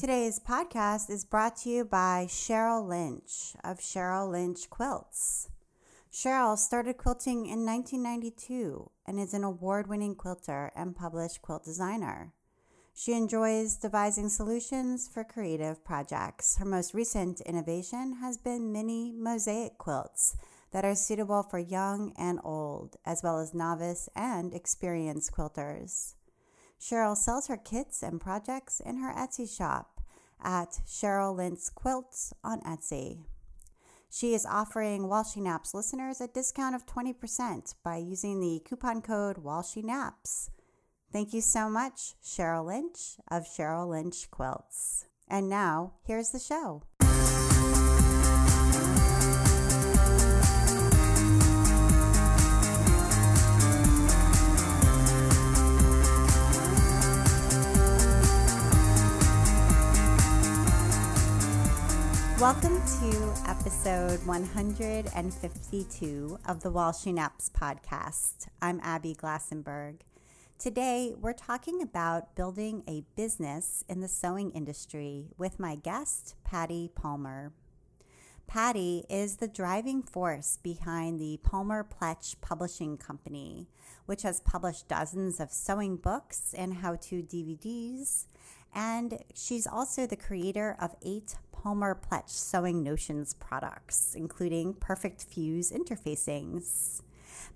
Today's podcast is brought to you by Cheryl Lynch of Cheryl Lynch Quilts. Cheryl started quilting in 1992 and is an award winning quilter and published quilt designer. She enjoys devising solutions for creative projects. Her most recent innovation has been mini mosaic quilts that are suitable for young and old, as well as novice and experienced quilters. Cheryl sells her kits and projects in her Etsy shop at Cheryl Lynch Quilts on Etsy. She is offering While She Naps listeners a discount of 20% by using the coupon code While She Naps. Thank you so much, Cheryl Lynch of Cheryl Lynch Quilts. And now, here's the show. Welcome to episode 152 of the While She Naps podcast. I'm Abby Glassenberg. Today, we're talking about building a business in the sewing industry with my guest, Pati Palmer. Pati is the driving force behind the Palmer Pletch Publishing Company, which has published dozens of sewing books and how to DVDs. And she's also the creator of eight Palmer Pletch Sewing Notions products, including Perfect Fuse interfacings.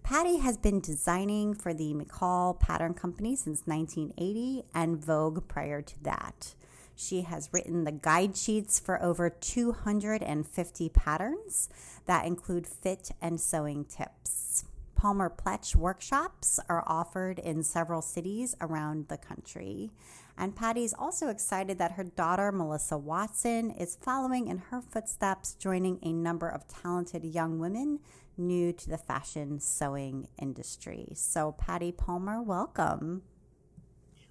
Pati has been designing for the McCall Pattern Company since 1980 and Vogue prior to that. She has written the guide sheets for over 250 patterns that include fit and sewing tips. Palmer Pletch workshops are offered in several cities around the country. And Pati's also excited that her daughter, Melissa Watson, is following in her footsteps, joining a number of talented young women new to the fashion sewing industry. So, Patty Palmer, welcome.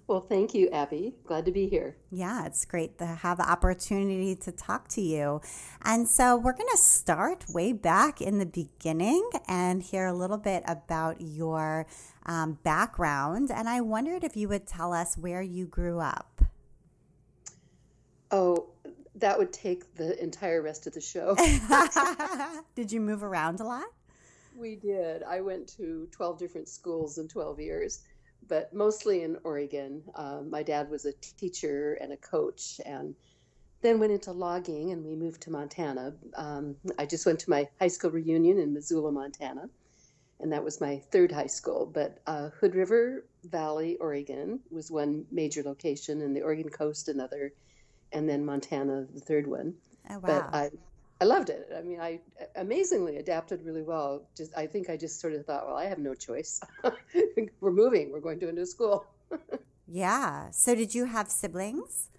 Well, thank you, Abby. Glad to be here. Yeah, it's great to have the opportunity to talk to you. And so, we're going to start way back in the beginning and hear a little bit about your um, background. And I wondered if you would tell us where you grew up. Oh, that would take the entire rest of the show. did you move around a lot? We did. I went to 12 different schools in 12 years, but mostly in Oregon. Um, my dad was a teacher and a coach, and then went into logging, and we moved to Montana. Um, I just went to my high school reunion in Missoula, Montana, and that was my third high school. But uh, Hood River Valley, Oregon, was one major location, and the Oregon coast another and then Montana, the third one. Oh, wow. But I, I loved it. I mean, I amazingly adapted really well. Just, I think I just sort of thought, well, I have no choice. We're moving. We're going to a new school. yeah. So, did you have siblings?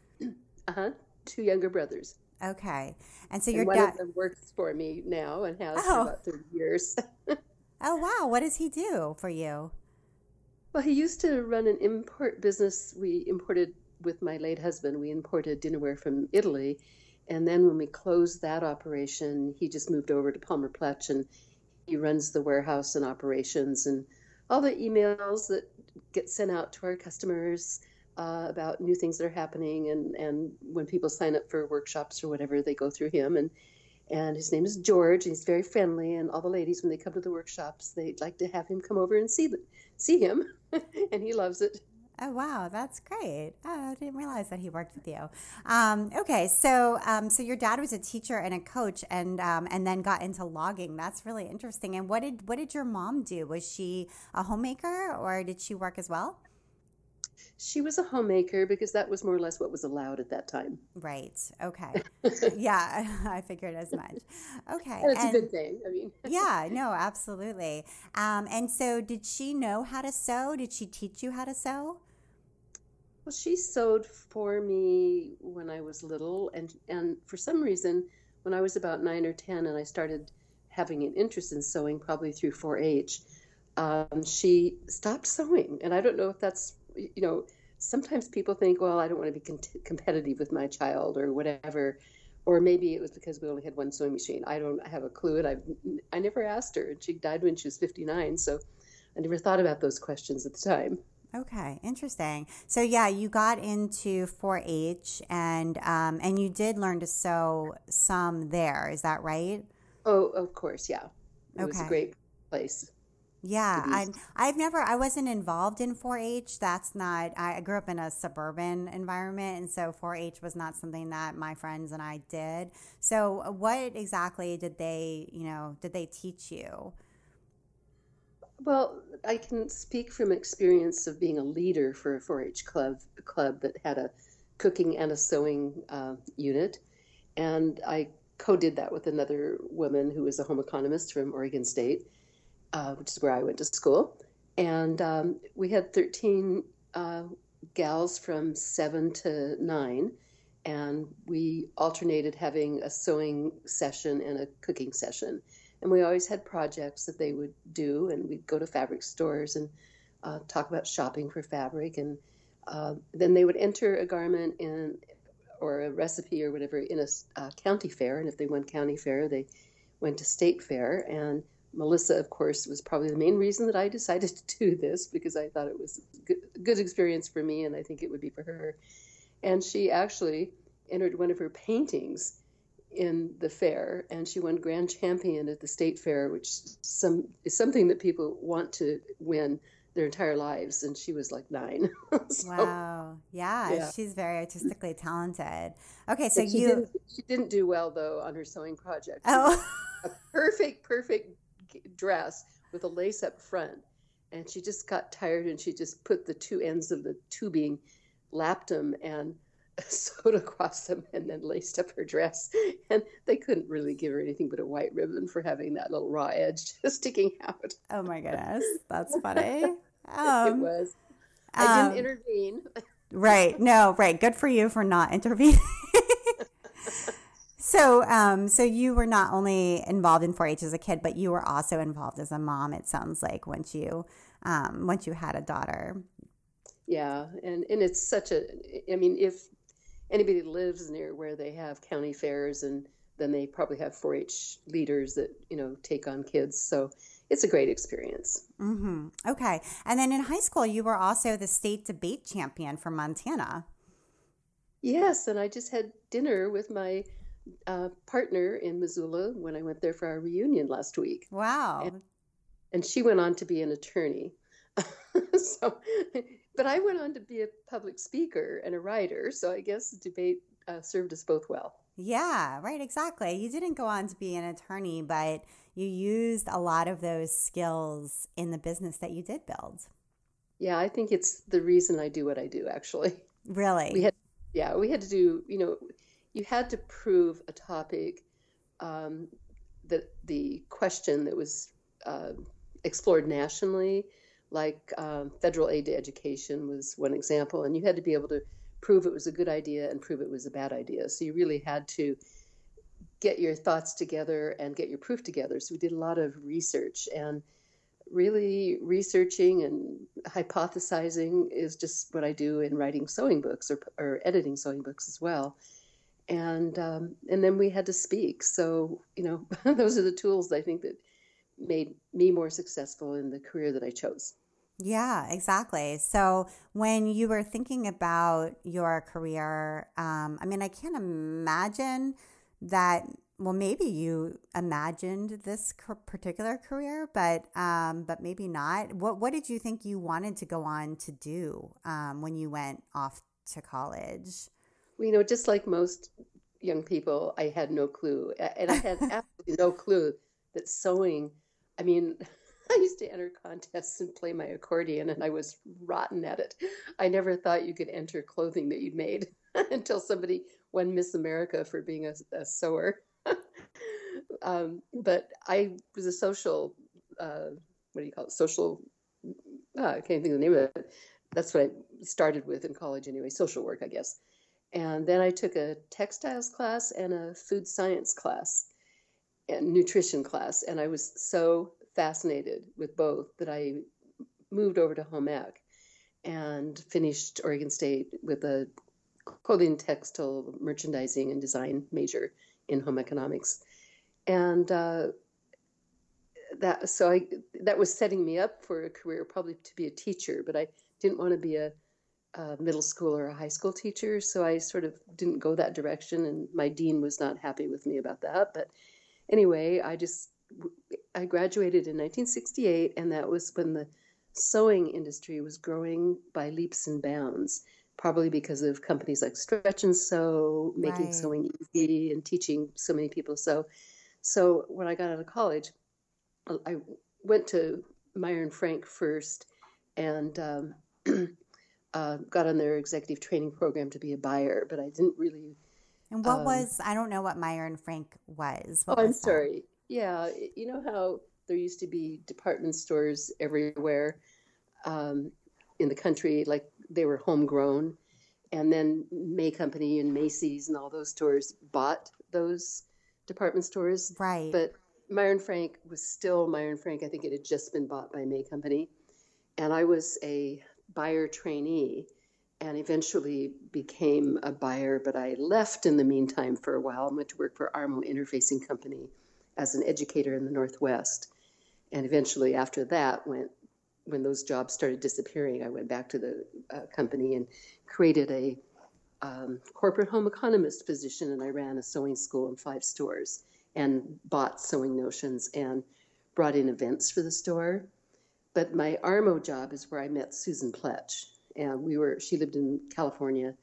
Uh huh. Two younger brothers. Okay. And so your one dad of them works for me now and has oh. for about thirty years. oh wow! What does he do for you? Well, he used to run an import business. We imported with my late husband, we imported dinnerware from Italy. And then when we closed that operation, he just moved over to Palmer Pletch and he runs the warehouse and operations and all the emails that get sent out to our customers uh, about new things that are happening. And, and when people sign up for workshops or whatever, they go through him. And, and his name is George. And he's very friendly. And all the ladies, when they come to the workshops, they like to have him come over and see, see him. and he loves it. Oh wow, that's great! Oh, I didn't realize that he worked with you. Um, okay, so um, so your dad was a teacher and a coach, and um, and then got into logging. That's really interesting. And what did what did your mom do? Was she a homemaker, or did she work as well? She was a homemaker because that was more or less what was allowed at that time. Right. Okay. yeah, I figured as much. Okay. And it's and, a good thing. I mean. yeah. No. Absolutely. Um, and so, did she know how to sew? Did she teach you how to sew? Well, she sewed for me when I was little, and and for some reason, when I was about nine or ten, and I started having an interest in sewing, probably through 4-H, um, she stopped sewing, and I don't know if that's you know. Sometimes people think, well, I don't want to be con- competitive with my child or whatever, or maybe it was because we only had one sewing machine. I don't have a clue, and I I never asked her. She died when she was 59, so I never thought about those questions at the time. Okay, interesting. So yeah, you got into 4-H and um, and you did learn to sew some there. Is that right? Oh, of course, yeah. It okay. was a great place. Yeah, I I've never I wasn't involved in 4-H. That's not I grew up in a suburban environment and so 4-H was not something that my friends and I did. So what exactly did they, you know, did they teach you? Well, I can speak from experience of being a leader for a 4-H club club that had a cooking and a sewing uh, unit, and I co-did that with another woman who was a home economist from Oregon State, uh, which is where I went to school, and um, we had 13 uh, gals from seven to nine, and we alternated having a sewing session and a cooking session and we always had projects that they would do, and we'd go to fabric stores and uh, talk about shopping for fabric, and uh, then they would enter a garment in or a recipe or whatever in a uh, county fair, and if they won county fair, they went to state fair, and Melissa, of course, was probably the main reason that I decided to do this because I thought it was a good experience for me, and I think it would be for her. And she actually entered one of her paintings in the fair, and she won grand champion at the state fair, which some is something that people want to win their entire lives. And she was like nine. so, wow! Yeah, yeah, she's very artistically talented. Okay, so she you didn't, she didn't do well though on her sewing project. Oh, a perfect, perfect dress with a lace-up front, and she just got tired, and she just put the two ends of the tubing, lapped them, and sewed across them and then laced up her dress. And they couldn't really give her anything but a white ribbon for having that little raw edge just sticking out. Oh my goodness. That's funny. Um, it was. I um, didn't intervene. right. No, right. Good for you for not intervening. so, um, so you were not only involved in 4-H as a kid, but you were also involved as a mom. It sounds like once you, um, once you had a daughter. Yeah, and and it's such a. I mean, if anybody that lives near where they have county fairs and then they probably have 4-H leaders that you know take on kids. So it's a great experience. Mm-hmm. Okay, and then in high school, you were also the state debate champion for Montana. Yes, and I just had dinner with my uh, partner in Missoula when I went there for our reunion last week. Wow! And, and she went on to be an attorney. so but I went on to be a public speaker and a writer, so I guess the debate uh, served us both well. Yeah, right, exactly. You didn't go on to be an attorney, but you used a lot of those skills in the business that you did build. Yeah, I think it's the reason I do what I do, actually. Really? We had, yeah, we had to do, you know, you had to prove a topic um, that the question that was uh, explored nationally like um, federal aid to education was one example, and you had to be able to prove it was a good idea and prove it was a bad idea. So you really had to get your thoughts together and get your proof together. So we did a lot of research and really researching and hypothesizing is just what I do in writing sewing books or, or editing sewing books as well. And um, and then we had to speak. So you know those are the tools I think that made me more successful in the career that I chose. Yeah, exactly. So when you were thinking about your career, um, I mean, I can't imagine that. Well, maybe you imagined this particular career, but um, but maybe not. What what did you think you wanted to go on to do um, when you went off to college? Well, you know, just like most young people, I had no clue, and I had absolutely no clue that sewing I mean, I used to enter contests and play my accordion, and I was rotten at it. I never thought you could enter clothing that you'd made until somebody won Miss America for being a, a sewer. um, but I was a social, uh, what do you call it? Social, uh, I can't think of the name of it. That's what I started with in college anyway, social work, I guess. And then I took a textiles class and a food science class nutrition class, and I was so fascinated with both that I moved over to home ec and finished Oregon State with a clothing, textile, merchandising, and design major in home economics, and uh, that so I that was setting me up for a career, probably to be a teacher. But I didn't want to be a, a middle school or a high school teacher, so I sort of didn't go that direction, and my dean was not happy with me about that. But anyway, I just I graduated in 1968, and that was when the sewing industry was growing by leaps and bounds, probably because of companies like Stretch and Sew making right. sewing easy and teaching so many people sew. So when I got out of college, I went to Meier and Frank first, and um, uh, got on their executive training program to be a buyer, but I didn't really. And what um, was I don't know what Meier and Frank was. What oh, was I'm that? sorry. Yeah, you know how there used to be department stores everywhere um, in the country, like they were homegrown, and then May Company and Macy's and all those stores bought those department stores. Right. But Meier and Frank was still Meier and Frank. I think it had just been bought by May Company, and I was a buyer trainee and eventually became a buyer, but I left in the meantime for a while and went to work for Armo Interfacing Company as an educator in the Northwest. And eventually, after that, went when those jobs started disappearing, I went back to the uh, company and created a um, corporate home economist position, and I ran a sewing school in five stores and bought sewing notions and brought in events for the store. But my Armo job is where I met Susan Pletch, and we were she lived in California,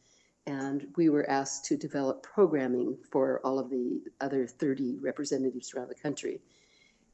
and we were asked to develop programming for all of the other 30 representatives around the country.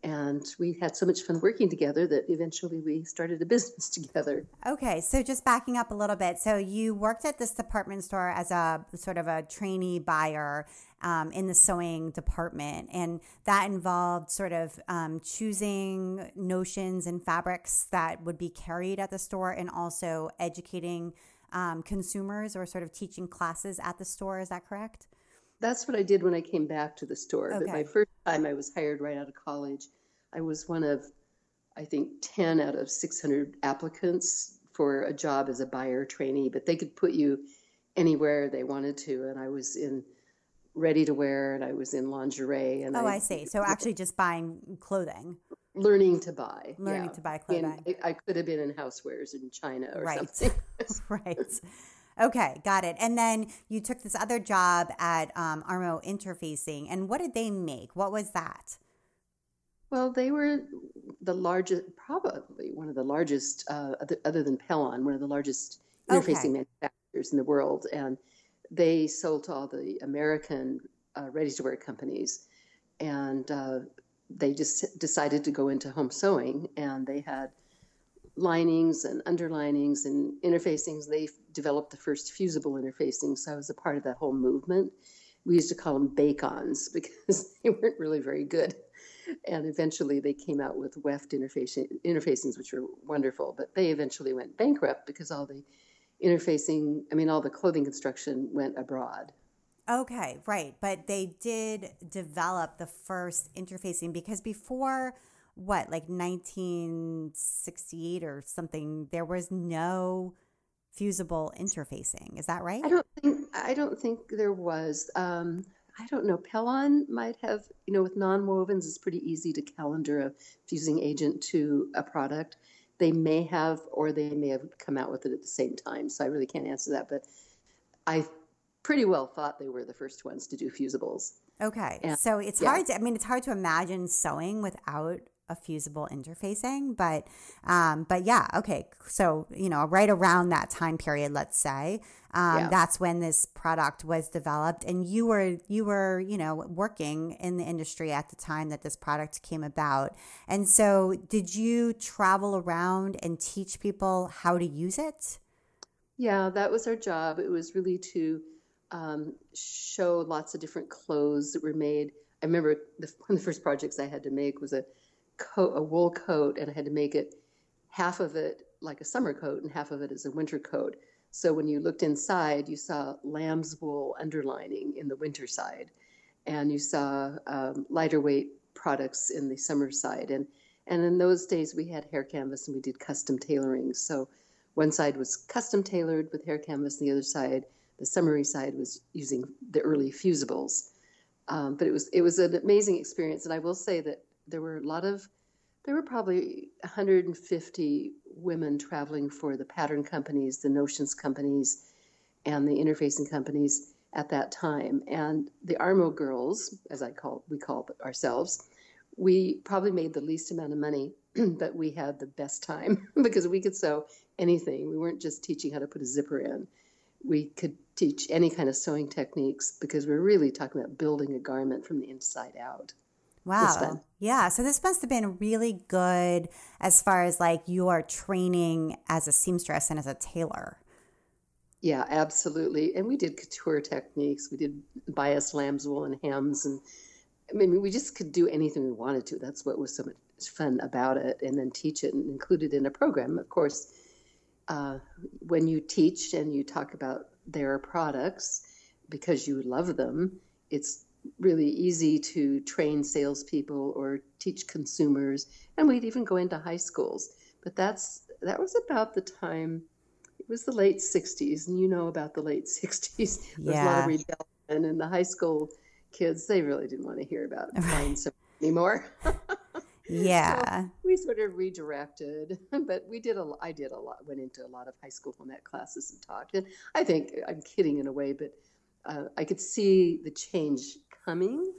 And we had so much fun working together that eventually we started a business together. Okay, so just backing up a little bit. So you worked at this department store as a sort of a trainee buyer, um, in the sewing department. And that involved sort of um, choosing notions and fabrics that would be carried at the store and also educating um, consumers or sort of teaching classes at the store. Is that correct? That's what I did when I came back to the store. Okay. But my first time I was hired right out of college, I was one of, I think, 10 out of 600 applicants for a job as a buyer trainee, but they could put you anywhere they wanted to. And I was in ready to wear and I was in lingerie and Oh, I, I see. So actually just buying clothing. Learning to buy. Learning yeah. to buy clothing. And I could have been in housewares in China or right. something. right. Okay, got it. And then you took this other job at um, Armo Interfacing, and what did they make? What was that? Well, they were the largest, probably one of the largest, uh, other, other, than Pellon, one of the largest interfacing okay. manufacturers in the world, and they sold to all the American uh, ready to wear companies. And uh, they just decided to go into home sewing, and they had linings and underlinings and interfacings. They developed the first fusible interfacing, so I was a part of that whole movement. We used to call them bacons because they weren't really very good. And eventually they came out with weft interfacing, interfacings, which were wonderful, but they eventually went bankrupt because all the interfacing, I mean, all the clothing construction went abroad. Okay, right. But they did develop the first interfacing because before what, like 1968 or something, there was no fusible interfacing. Is that right? I don't think I don't think there was. Um, I don't know. Pellon might have, you know, with non-wovens, it's pretty easy to calender a fusing agent to a product they may have or they may have come out with it at the same time. So I really can't answer that, but I pretty well thought they were the first ones to do fusibles. Okay. And, so it's yeah. hard to I mean it's hard to imagine sewing without a fusible interfacing but um, but yeah okay so you know right around that time period let's say um, yeah. that's when this product was developed and you were you were you know working in the industry at the time that this product came about. And so did you travel around and teach people how to use it? Yeah that was our job. It was really to um, show lots of different clothes that were made. I remember the, one of the first projects i had to make was a coat, a wool coat, and I had to make it half of it like a summer coat and half of it as a winter coat. So when you looked inside, you saw lamb's wool underlining in the winter side, and you saw um, lighter weight products in the summer side. And and in those days, we had hair canvas and we did custom tailoring. So one side was custom tailored with hair canvas, and the other side, the summery side, was using the early fusibles. Um, but it was it was an amazing experience, and I will say that there were a lot of there were probably 150 women traveling for the pattern companies, the notions companies, and the interfacing companies at that time. And the Armo girls, as I call we call ourselves, we probably made the least amount of money, but we had the best time because we could sew anything. We weren't just teaching how to put a zipper in. We could teach any kind of sewing techniques because we're really talking about building a garment from the inside out. Wow. Yeah. So this must have been really good as far as like your training as a seamstress and as a tailor. Yeah, absolutely. And we did couture techniques. We did bias lamb's wool and hems. And I mean, we just could do anything we wanted to. That's what was so much fun about it. And then teach it and include it in a program. Of course, uh, when you teach and you talk about their products because you love them, it's really easy to train salespeople or teach consumers. And we'd even go into high schools. But that's that was about the time it was the late 60s, and you know about the late 60s. There was yeah. a lot of rebellion, and the high school kids, they really didn't want to hear about flying so anymore. yeah. So we sort of redirected, but we did a, I did a lot, went into a lot of high school home ec classes and talked. And I think I'm kidding in a way, but uh, I could see the change coming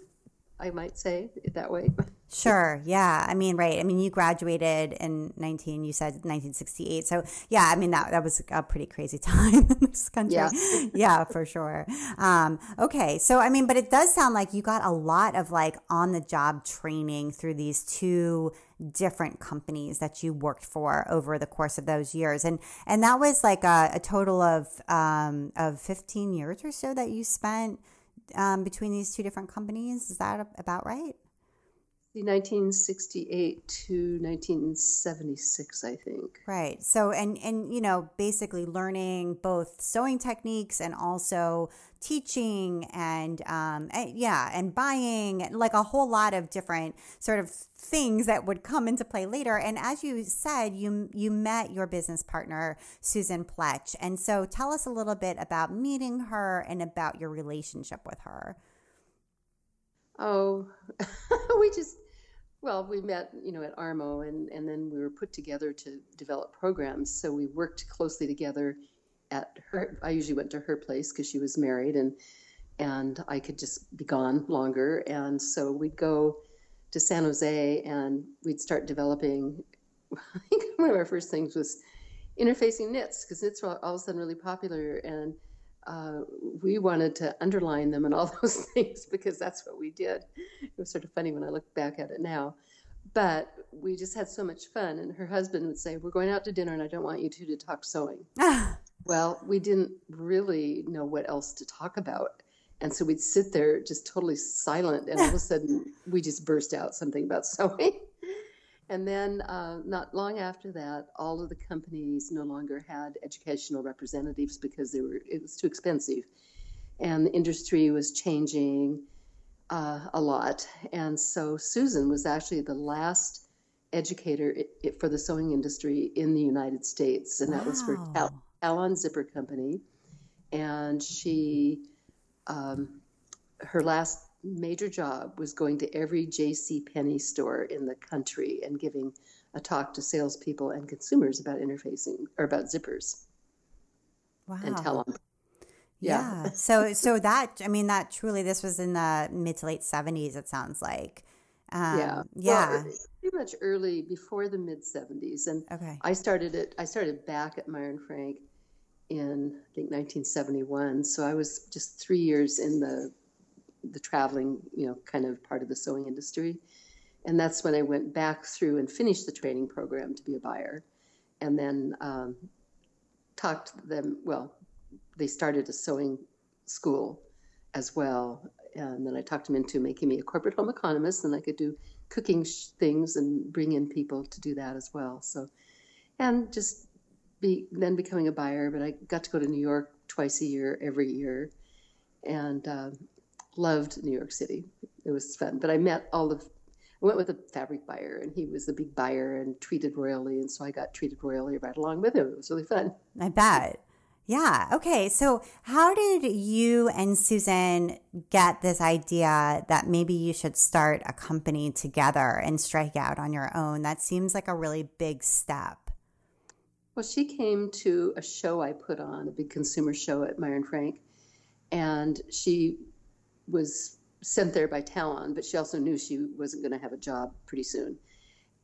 I might say it that way. Sure. Yeah. I mean, right. I mean, you graduated in 19, you said 1968. So, yeah, I mean, that, that was a pretty crazy time in this country. Yeah. yeah, for sure. Um, okay. So, I mean, but it does sound like you got a lot of like on the job training through these two different companies that you worked for over the course of those years. And, and that was like a, a total of, um, of 15 years or so that you spent um, between these two different companies. Is that about right? 1968 to 1976 i think. Right. So and and you know basically learning both sewing techniques and also teaching and, um, and yeah and buying like a whole lot of different sort of things that would come into play later. And as you said you you met your business partner susan pletch. And so tell us a little bit about meeting her and about your relationship with her oh we just well, we met, you know, at Armo, and and then we were put together to develop programs. So we worked closely together. At her, I usually went to her place because she was married, and and I could just be gone longer. And so we'd go to San Jose, and we'd start developing. I think one of our first things was interfacing knits because knits were all of a sudden really popular, and uh, we wanted to underline them and all those things because that's what we did. It was sort of funny when I look back at it now. But we just had so much fun. And her husband would say, We're going out to dinner and I don't want you two to talk sewing. well, we didn't really know what else to talk about. And so we'd sit there just totally silent. And all of a sudden, we just burst out something about sewing. And then, uh, not long after that, all of the companies no longer had educational representatives because they were it was too expensive, and the industry was changing uh, a lot. And so Susan was actually the last educator for the sewing industry in the United States, and that was for Tal- Talon Zipper Company. And she, um, her last major job was going to every J.C. Penney store in the country and giving a talk to salespeople and consumers about interfacing or about zippers. Wow. And Talon. Yeah. yeah. so so that I mean that truly this was in the mid to late seventies. It sounds like. Um, yeah. Yeah. Well, pretty much early before the mid seventies, and okay. I started it. I started back at Meier and Frank in I think 1971. So I was just three years in the the traveling, you know, kind of part of the sewing industry. And that's when I went back through and finished the training program to be a buyer. And then um, talked to them, well, they started a sewing school as well. And then I talked them into making me a corporate home economist, and I could do cooking things and bring in people to do that as well. So, and just be then becoming a buyer. But I got to go to New York twice a year, every year, and uh, loved New York City. It was fun. But I met all of, I went with a fabric buyer, and he was the big buyer and treated royally, and so I got treated royally right along with him. It was really fun. I bet. Yeah. Okay. So, how did you and Susan get this idea that maybe you should start a company together and strike out on your own? That seems like a really big step. Well, she came to a show I put on, a big consumer show at Meier and Frank, and she was sent there by Talon, but she also knew she wasn't going to have a job pretty soon.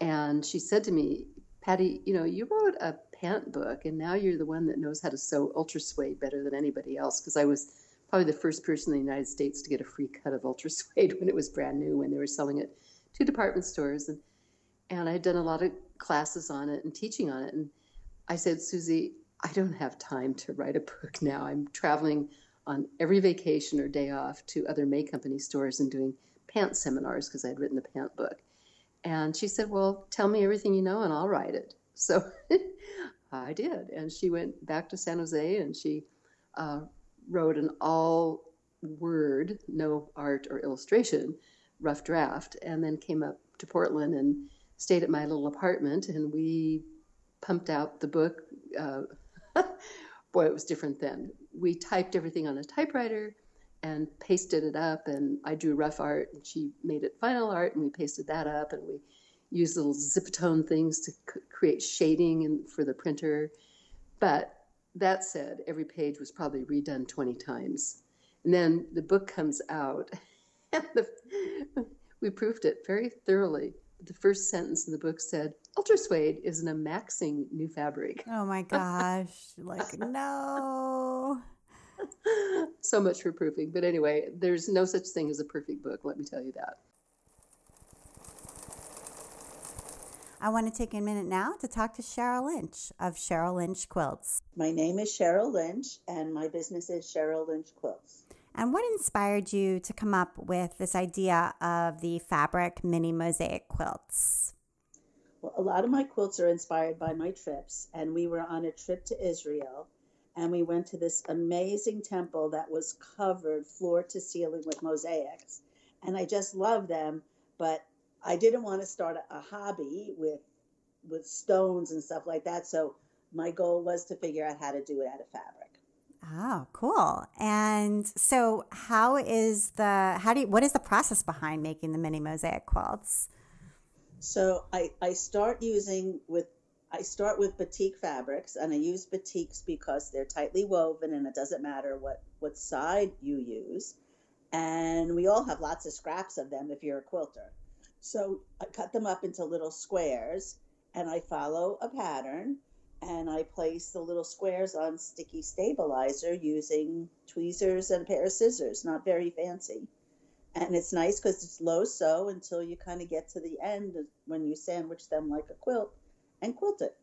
And she said to me, Pati, you know, you wrote a pant book, and now you're the one that knows how to sew ultra suede better than anybody else. Because I was probably the first person in the United States to get a free cut of ultra suede when it was brand new, when they were selling it to department stores. And, and I had done a lot of classes on it and teaching on it. And I said, Susie, I don't have time to write a book now. I'm traveling on every vacation or day off to other May Company stores and doing pant seminars because I had written the pant book. And she said, Well, tell me everything you know and I'll write it. So I did. And she went back to San Jose and she uh, wrote an all word, no art or illustration, rough draft, and then came up to Portland and stayed at my little apartment. And we pumped out the book. Uh, boy, it was different then. We typed everything on a typewriter and pasted it up and I drew rough art and she made it final art and we pasted that up and we used little ziptone things to c- create shading for the printer. But that said, every page was probably redone 20 times. And then the book comes out and the, we proofed it very thoroughly. The first sentence in the book said, Ultra suede is an amaxing new fabric. Oh my gosh. like, no. so much for proofing. But anyway, there's no such thing as a perfect book, let me tell you that. I want to take a minute now to talk to Cheryl Lynch of Cheryl Lynch Quilts. My name is Cheryl Lynch, and my business is Cheryl Lynch Quilts. And what inspired you to come up with this idea of the fabric mini mosaic quilts? A lot of my quilts are inspired by my trips, and we were on a trip to Israel and we went to this amazing temple that was covered floor to ceiling with mosaics and i just love them but i didn't want to start a, a hobby with with stones and stuff like that so my goal was to figure out how to do it out of fabric Oh, cool. And so how is the how do you what is the process behind making the mini mosaic quilts? So I, I start using with I start with batik fabrics, and I use batiks because they're tightly woven, and it doesn't matter what what side you use. And we all have lots of scraps of them if you're a quilter. So I cut them up into little squares, and I follow a pattern, and I place the little squares on sticky stabilizer using tweezers and a pair of scissors. Not very fancy. And it's nice because it's low sew until you kind of get to the end when you sandwich them like a quilt and quilt it.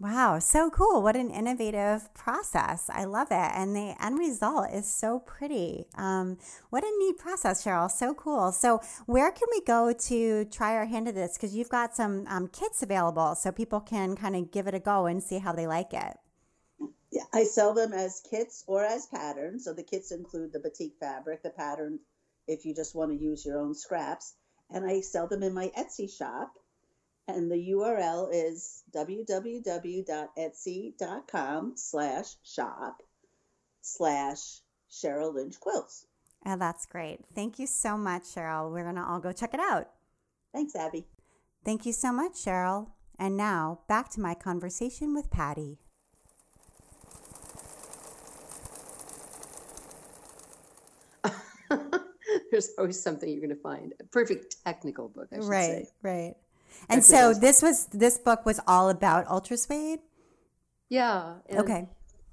Wow, so cool. What an innovative process. I love it. And the end result is so pretty. Um, what a neat process, Cheryl. So cool. So, where can we go to try our hand at this? Because you've got some um, kits available so people can kind of give it a go and see how they like it. Yeah, I sell them as kits or as patterns. So, the kits include the batik fabric, the pattern if you just want to use your own scraps. And I sell them in my Etsy shop and the URL is www.etsy.com slash shop slash Cheryl Lynch Quilts. Oh, that's great. Thank you so much, Cheryl. We're going to all go check it out. Thanks, Abby. Thank you so much, Cheryl. And now back to my conversation with Pati. There's always something you're going to find. A perfect technical book, I should right, say. Right, and so this was this book was all about ultra suede. Yeah. okay.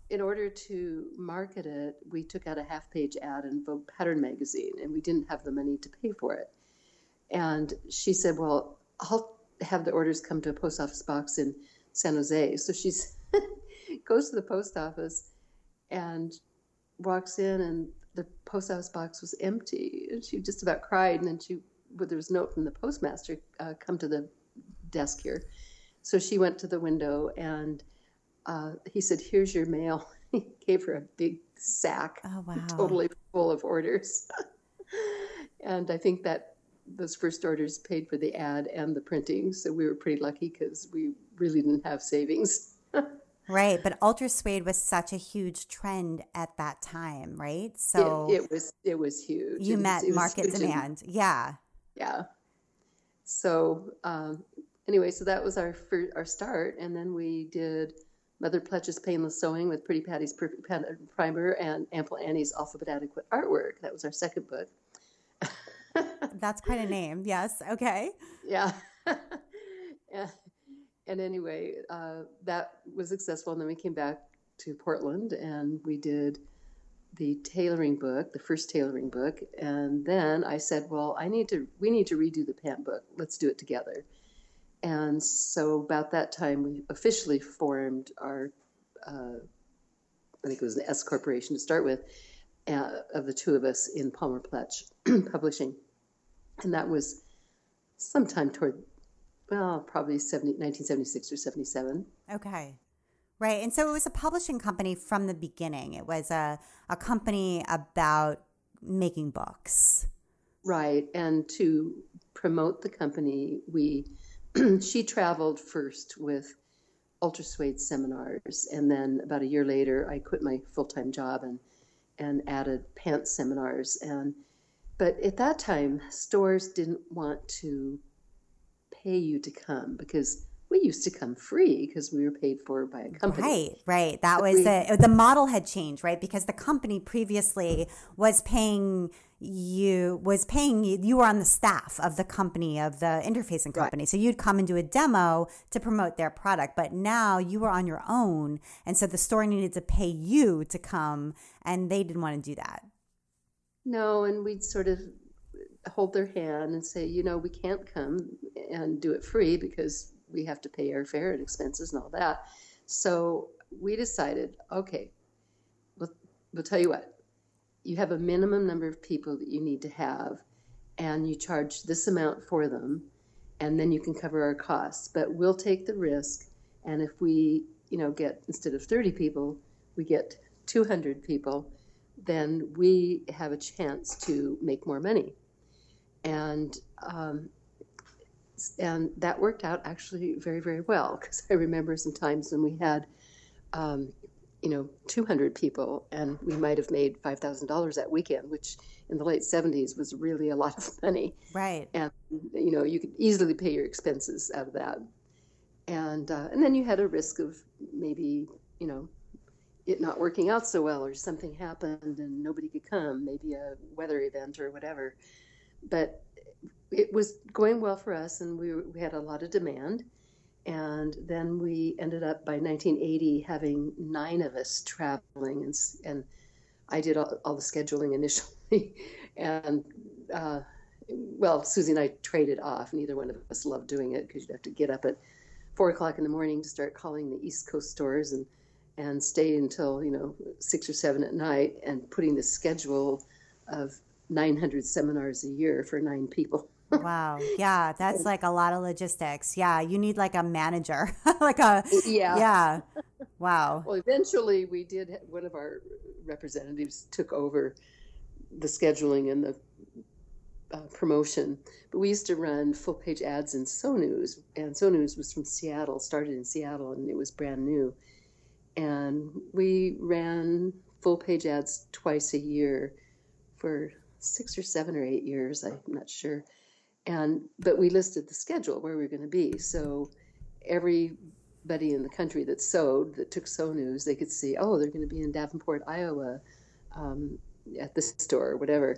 In order to market it, we took out a half page ad in Vogue Pattern magazine, and we didn't have the money to pay for it. And she said, "Well, I'll have the orders come to a post office box in San Jose." So she goes to the post office and walks in, and the post office box was empty, and she just about cried. And then she but there was a note from the postmaster uh, come to the desk here. So she went to the window and uh, he said here's your mail. He gave her a big sack. Oh, wow. totally full of orders. And i think that those first orders paid for the ad and the printing so we were pretty lucky because we really didn't have savings Right, but ultra suede was such a huge trend at that time, right? So it, it was it was huge. You it met was, market demand, and, yeah, yeah. So um, anyway, so that was our first, our start, and then we did Mother Pletch's Painless Sewing with Pretty Pati's Perfect Primer and Ample Annie's Alphabet Adequate Artwork. That was our second book. That's quite a name. Yes. Okay. Yeah. yeah. And anyway, uh, that was successful. And then we came back to Portland and we did the tailoring book, the first tailoring book. And then I said, well, I need to, we need to redo the pant book. Let's do it together. And so about that time, we officially formed our, uh, I think it was an S corporation to start with, uh, of the two of us in Palmer Pletch Publishing. And that was sometime toward, well, probably 70, 1976 or 77. Okay. Right. And so it was a publishing company from the beginning. It was a, a company about making books. Right. And to promote the company, we she traveled first with Ultra Suede seminars, and then about a year later, I quit my full time job and and added pants seminars. And but at that time, stores didn't want to pay you to come because we used to come free because we were paid for by a company. Right, right. That but was we, it. The model had changed, right? Because the company previously was paying you was paying you you were on the staff of the company of the interfacing company right. so you'd come and do a demo to promote their product but now you were on your own and so the store needed to pay you to come and they didn't want to do that no and we'd sort of hold their hand and say you know we can't come and do it free because we have to pay airfare and expenses and all that so we decided okay we'll, we'll tell you what you have a minimum number of people that you need to have, and you charge this amount for them, and then you can cover our costs. But we'll take the risk, and if we, you know, get instead of 30 people, we get 200 people, then we have a chance to make more money. And um, and that worked out actually very very well because I remember some times when we had um, you know 200 people and we might have made $5000 that weekend which in the late 70s was really a lot of money. Right. And you know you could easily pay your expenses out of that. And uh, and then you had a risk of maybe you know it not working out so well or something happened and nobody could come maybe a weather event or whatever but it was going well for us and we, we had a lot of demand. And then we ended up by 1980 having nine of us traveling and, and i did all, all the scheduling initially. And uh, well susie and i traded off neither one of us loved doing it because you'd have to get up at four o'clock in the morning to start calling the east coast stores and and stay until you know six or seven at night and putting the schedule of 900 seminars a year for nine people wow. Yeah, that's like a lot of logistics. Yeah, you need like a manager, like a yeah, yeah. Wow. Well, eventually we did. One of our representatives took over the scheduling and the uh, promotion. But we used to run full page ads in Sew News, and Sew News was from Seattle, started in Seattle, and it was brand new. And we ran full page ads twice a year for six or seven or eight years. I'm not sure. And but we listed the schedule where we were going to be. So everybody in the country that sewed that took sew news they could see oh they're going to be in davenport iowa um, at this store or whatever.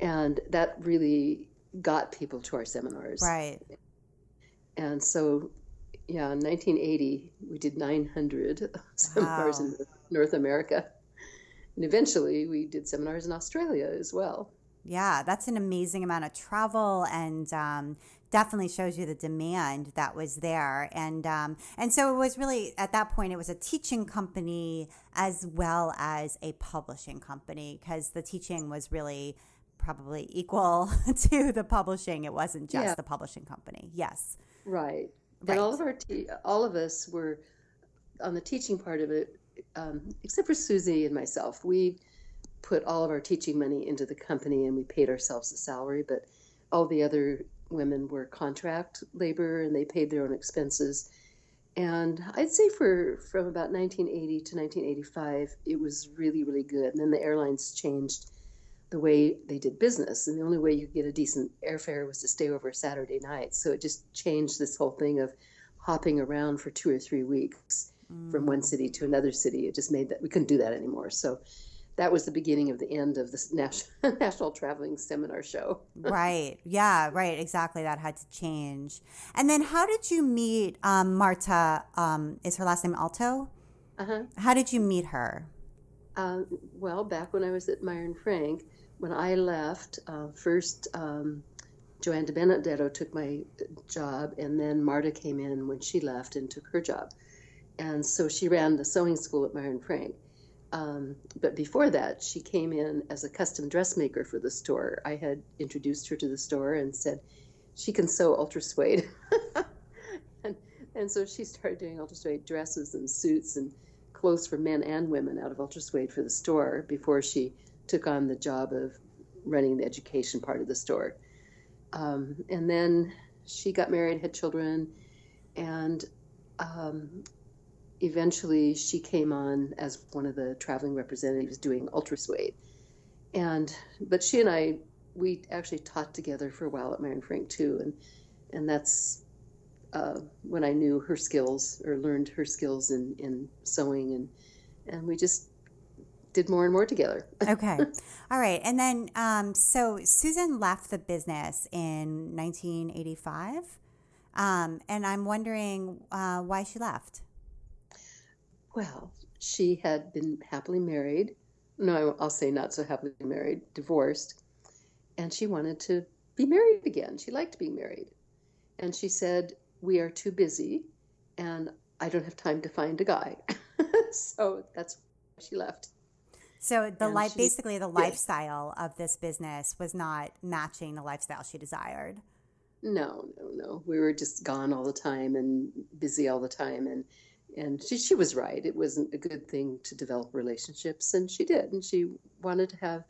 And that really got people to our seminars. Right. And so yeah in 1980 we did 900 seminars in north america and eventually we did seminars in australia as well yeah, that's an amazing amount of travel and um, definitely shows you the demand that was there. And um, and so it was really at that point it was a teaching company as well as a publishing company because the teaching was really probably equal to the publishing. It wasn't just yeah. the publishing company. Yes. Right. right. And all of our te- all of us were on the teaching part of it, um, except for Susie and myself. We put all of our teaching money into the company and we paid ourselves a salary, but all the other women were contract labor and they paid their own expenses. And I'd say for from about 1980 to 1985, it was really, really good. And then the airlines changed the way they did business. And the only way you could get a decent airfare was to stay over Saturday night. So it just changed this whole thing of hopping around for two or three weeks mm. from one city to another city. It just made that we couldn't do that anymore. So that was the beginning of the end of the national, national traveling seminar show. right. Yeah, right. Exactly. That had to change. And then how did you meet um, Marta? Um, is her last name Alto? Uh-huh. How did you meet her? Uh, well, back when I was at Meier and Frank, when I left, uh, first um, Joanne DiBenedetto took my job, and then Marta came in when she left and took her job. And so she ran the sewing school at Meier and Frank. Um, but before that, she came in as a custom dressmaker for the store. I had introduced her to the store and said, she can sew ultra suede. and, and so she started doing ultra suede dresses and suits and clothes for men and women out of ultra suede for the store before she took on the job of running the education part of the store. Um, and then she got married, had children, and um, eventually she came on as one of the traveling representatives doing ultra suede and but she and i we actually taught together for a while at and Frank too. And and that's uh, when i knew her skills or learned her skills in in sewing and and we just did more and more together. Okay. All right. And then um, so susan left the business in 1985 um, and i'm wondering uh, why she left well, she had been happily married. No, I'll say not so happily married, divorced. And she wanted to be married again. She liked being married. And she said, We are too busy and I don't have time to find a guy. so that's why she left. So the life, she, basically, the lifestyle of this business was not matching the lifestyle she desired. No, no, no. We were just gone all the time and busy all the time, and and she, she was right. It wasn't a good thing to develop relationships, and she did. And she wanted to have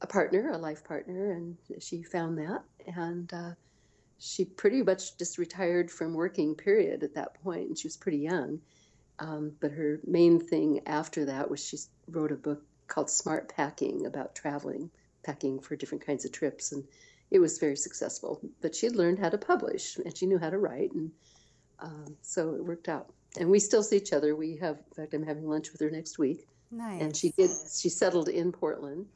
a partner, a life partner, and she found that. And uh, she pretty much just retired from working, period, at that point. And she was pretty young. Um, but her main thing after that was she wrote a book called Smart Packing about traveling, packing for different kinds of trips. And it was very successful. But she had learned how to publish and she knew how to write. And um, so it worked out and we still see each other. We have, in fact, I'm having lunch with her next week. Nice. And she did. She settled in Portland,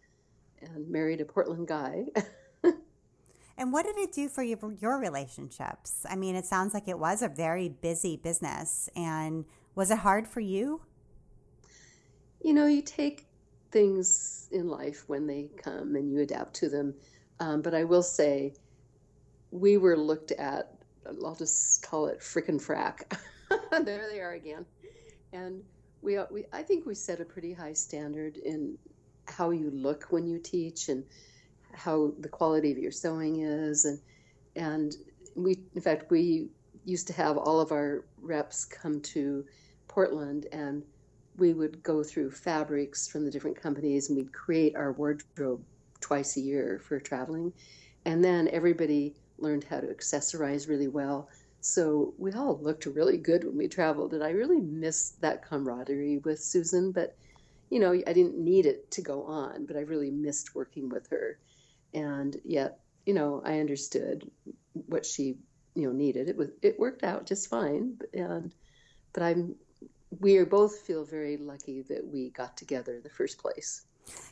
and married a Portland guy. and what did it do for you, your relationships? I mean, it sounds like it was a very busy business. And was it hard for you? You know, you take things in life when they come and you adapt to them. Um, but I will say, we were looked at. I'll just call it frickin' frack. there they are again. And we, uh, we, I think we set a pretty high standard in how you look when you teach and how the quality of your sewing is. And, and we, in fact, we used to have all of our reps come to Portland and we would go through fabrics from the different companies and we'd create our wardrobe twice a year for traveling. And then everybody learned how to accessorize really well. So we all looked really good when we traveled, and I really missed that camaraderie with Susan. But you know, I didn't need it to go on, but I really missed working with her. And yet, you know, I understood what she you know needed. It was it worked out just fine. And but I'm we are both feel very lucky that we got together in the first place.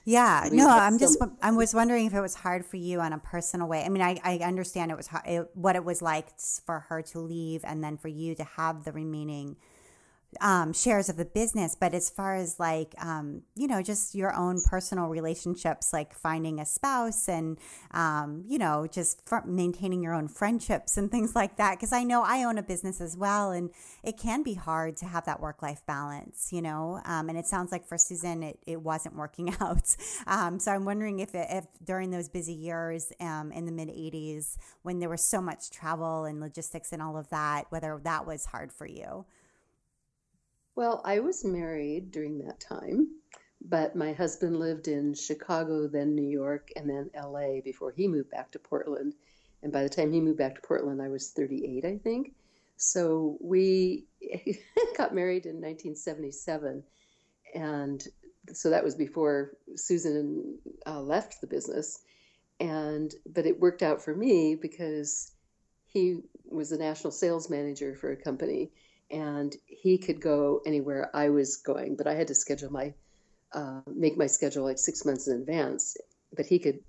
Yeah, no, I'm just I was wondering if it was hard for you on a personal way. I mean, I, I understand it was hard, it, what it was like for her to leave and then for you to have the remaining um, shares of the business, but as far as like, um, you know, just your own personal relationships, like finding a spouse and, um, you know, just maintaining your own friendships and things like that. Cause I know I own a business as well, and it can be hard to have that work life balance, you know? Um, and it sounds like for Susan, it, it wasn't working out. Um, so I'm wondering if, it, if during those busy years um, in the mid 80s, when there was so much travel and logistics and all of that, whether that was hard for you. Well, I was married during that time, but my husband lived in Chicago, then New York, and then LA before he moved back to Portland. And by the time he moved back to Portland, I was 38, I think. So we got married in 1977, and so that was before Susan uh, left the business. And but it worked out for me because he was the national sales manager for a company, and he could go anywhere I was going, but I had to schedule my uh, make my schedule like six months in advance. But he could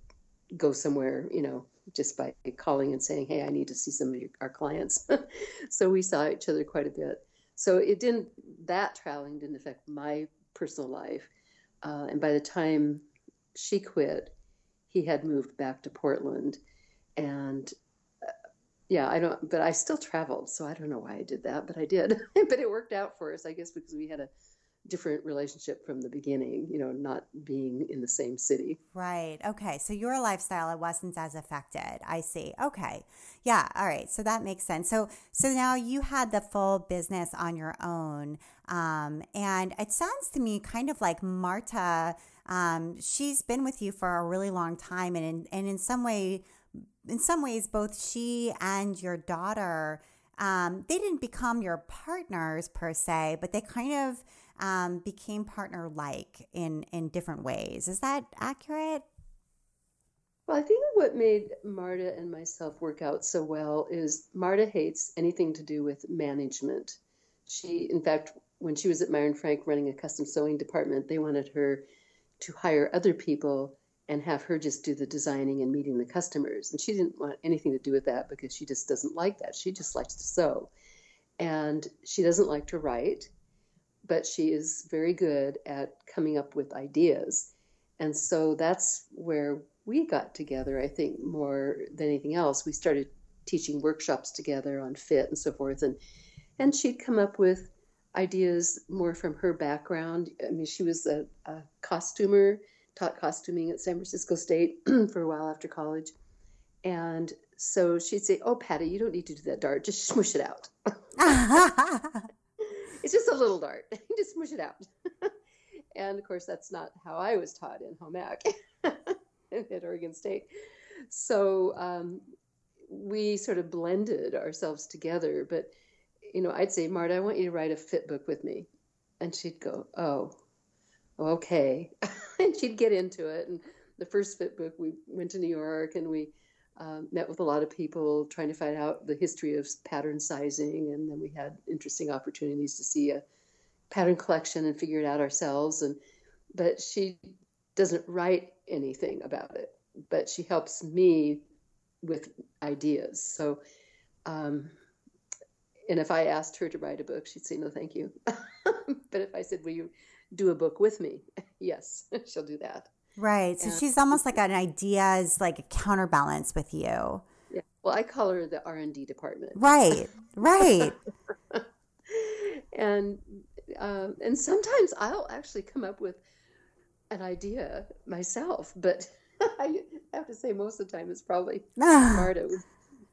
go somewhere, you know, just by calling and saying, "Hey, I need to see some of your, our clients." so we saw each other quite a bit. So it didn't that traveling didn't affect my personal life. Uh, and by the time she quit, he had moved back to Portland, and yeah, I don't. But I still traveled, so I don't know why I did that, but I did. but it worked out for us, I guess, because we had a different relationship from the beginning, you know, not being in the same city. Right. Okay. So your lifestyle it wasn't as affected. I see. Okay. Yeah, all right. So that makes sense. So so now you had the full business on your own. Um, and it sounds to me kind of like Marta um, she's been with you for a really long time and in, and in some way in some ways both she and your daughter um, they didn't become your partners per se, but they kind of um, became partner like in in different ways. Is that accurate? Well, I think what made Marta and myself work out so well is Marta hates anything to do with management. She, in fact, when she was at Meier and Frank running a custom sewing department, they wanted her to hire other people and have her just do the designing and meeting the customers. And she didn't want anything to do with that because she just doesn't like that. She just likes to sew. And she doesn't like to write but she is very good at coming up with ideas. And so that's where we got together, I think, more than anything else. We started teaching workshops together on fit and so forth. And, and she'd come up with ideas more from her background. I mean, she was a, a costumer, taught costuming at San Francisco State for a while after college. And so she'd say, Oh, Pati, you don't need to do that dart. Just smush it out. it's just a little dart. Just smush it out. and of course, that's not how I was taught in home ec at Oregon State. So um, we sort of blended ourselves together. But, you know, I'd say, Marta, I want you to write a fit book with me. And she'd go, oh, okay. and she'd get into it. And the first fit book, we went to New York and we uh, met with a lot of people trying to find out the history of pattern sizing, and then we had interesting opportunities to see a pattern collection and figure it out ourselves. And but she doesn't write anything about it, but she helps me with ideas. So, um, and if I asked her to write a book, she'd say no, thank you. but if I said, "Will you do a book with me?" yes, she'll do that. Right. So and, she's almost like an ideas, like a counterbalance with you. Yeah. Well, I call her the R and D department. Right. Right. and um, and sometimes I'll actually come up with an idea myself, but I have to say most of the time it's probably Marta.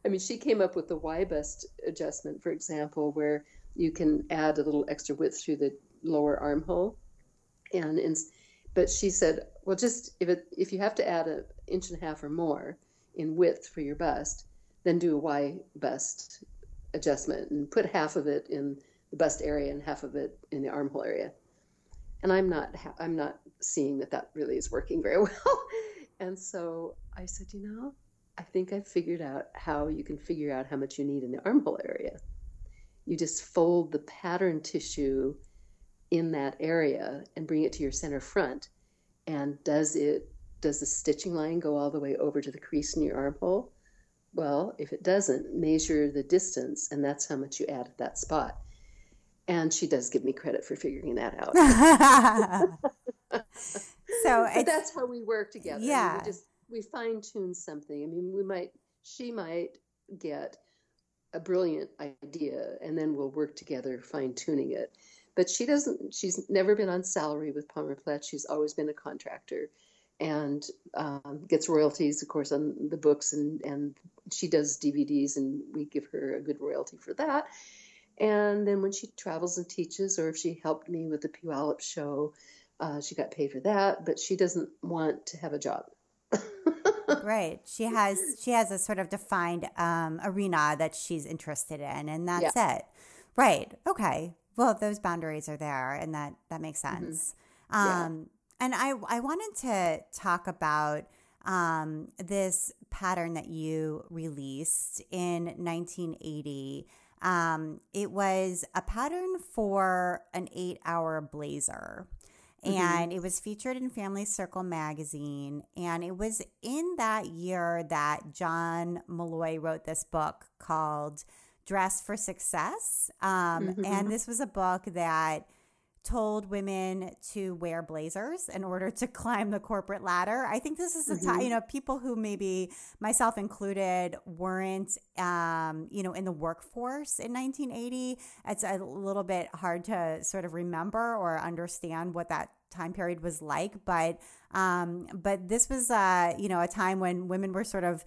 I mean, she came up with the Y bust adjustment, for example, where you can add a little extra width through the lower armhole, and but she said, well, just if it if you have to add an inch and a half or more in width for your bust, then do a Y bust adjustment and put half of it in the bust area and half of it in the armhole area. And I'm not I'm not seeing that that really is working very well. and so I said, you know, I think I've figured out how you can figure out how much you need in the armhole area. You just fold the pattern tissue in that area and bring it to your center front. And does it does the stitching line go all the way over to the crease in your armhole? Well, if it doesn't, measure the distance, and that's how much you add at that spot. And she does give me credit for figuring that out. so that's how we work together. Yeah, I mean, we just we fine tune something. I mean, we might she might get a brilliant idea, and then we'll work together fine tuning it but she doesn't she's never been on salary with Palmer Pletsch she's always been a contractor and um, gets royalties of course on the books and and she does dvds and we give her a good royalty for that and then when she travels and teaches or if she helped me with the puyallup show uh, she got paid for that but she doesn't want to have a job right. She has she has a sort of defined um, arena that she's interested in, and that's yeah. it. Right. Okay. Well, those boundaries are there, and that that makes mm-hmm. sense. Mm-hmm. Um, And I I wanted to talk about um, this pattern that you released in 1980. Um, it was a pattern for an eight hour blazer. Mm-hmm. And it was featured in Family Circle magazine. And it was in that year that John Molloy wrote this book called Dress for Success. Um, mm-hmm. And this was a book that told women to wear blazers in order to climb the corporate ladder. I think this is a time, mm-hmm. you know, people who maybe myself included weren't, um, you know, in the workforce in 1980. It's a little bit hard to sort of remember or understand what that time period was like, but um, but this was, uh, you know, a time when women were sort of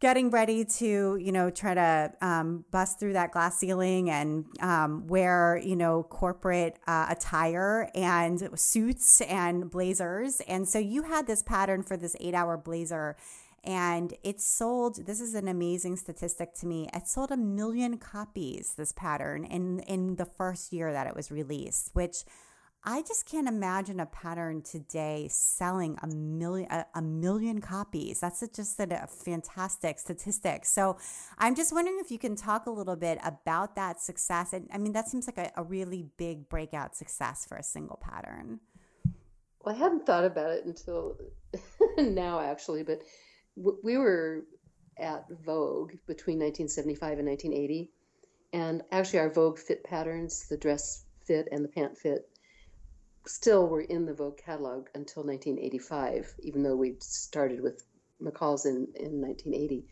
getting ready to you know try to um, bust through that glass ceiling and um, wear you know corporate uh, attire and suits and blazers. And so you had this pattern for this eight hour blazer and it sold this is an amazing statistic to me it sold a million copies this pattern in in the first year that it was released which I just can't imagine a pattern today selling a million a, a million copies. That's a, just a, a, fantastic statistic. So I'm just wondering if you can talk a little bit about that success. And I mean, that seems like a, a really big breakout success for a single pattern. Well, I hadn't thought about it until now, actually, but w- we were at Vogue between 1975 and 1980. And actually, our Vogue fit patterns, the dress fit and the pant fit, still were in the Vogue catalog until 1985, even though we started with McCall's in, in 1980.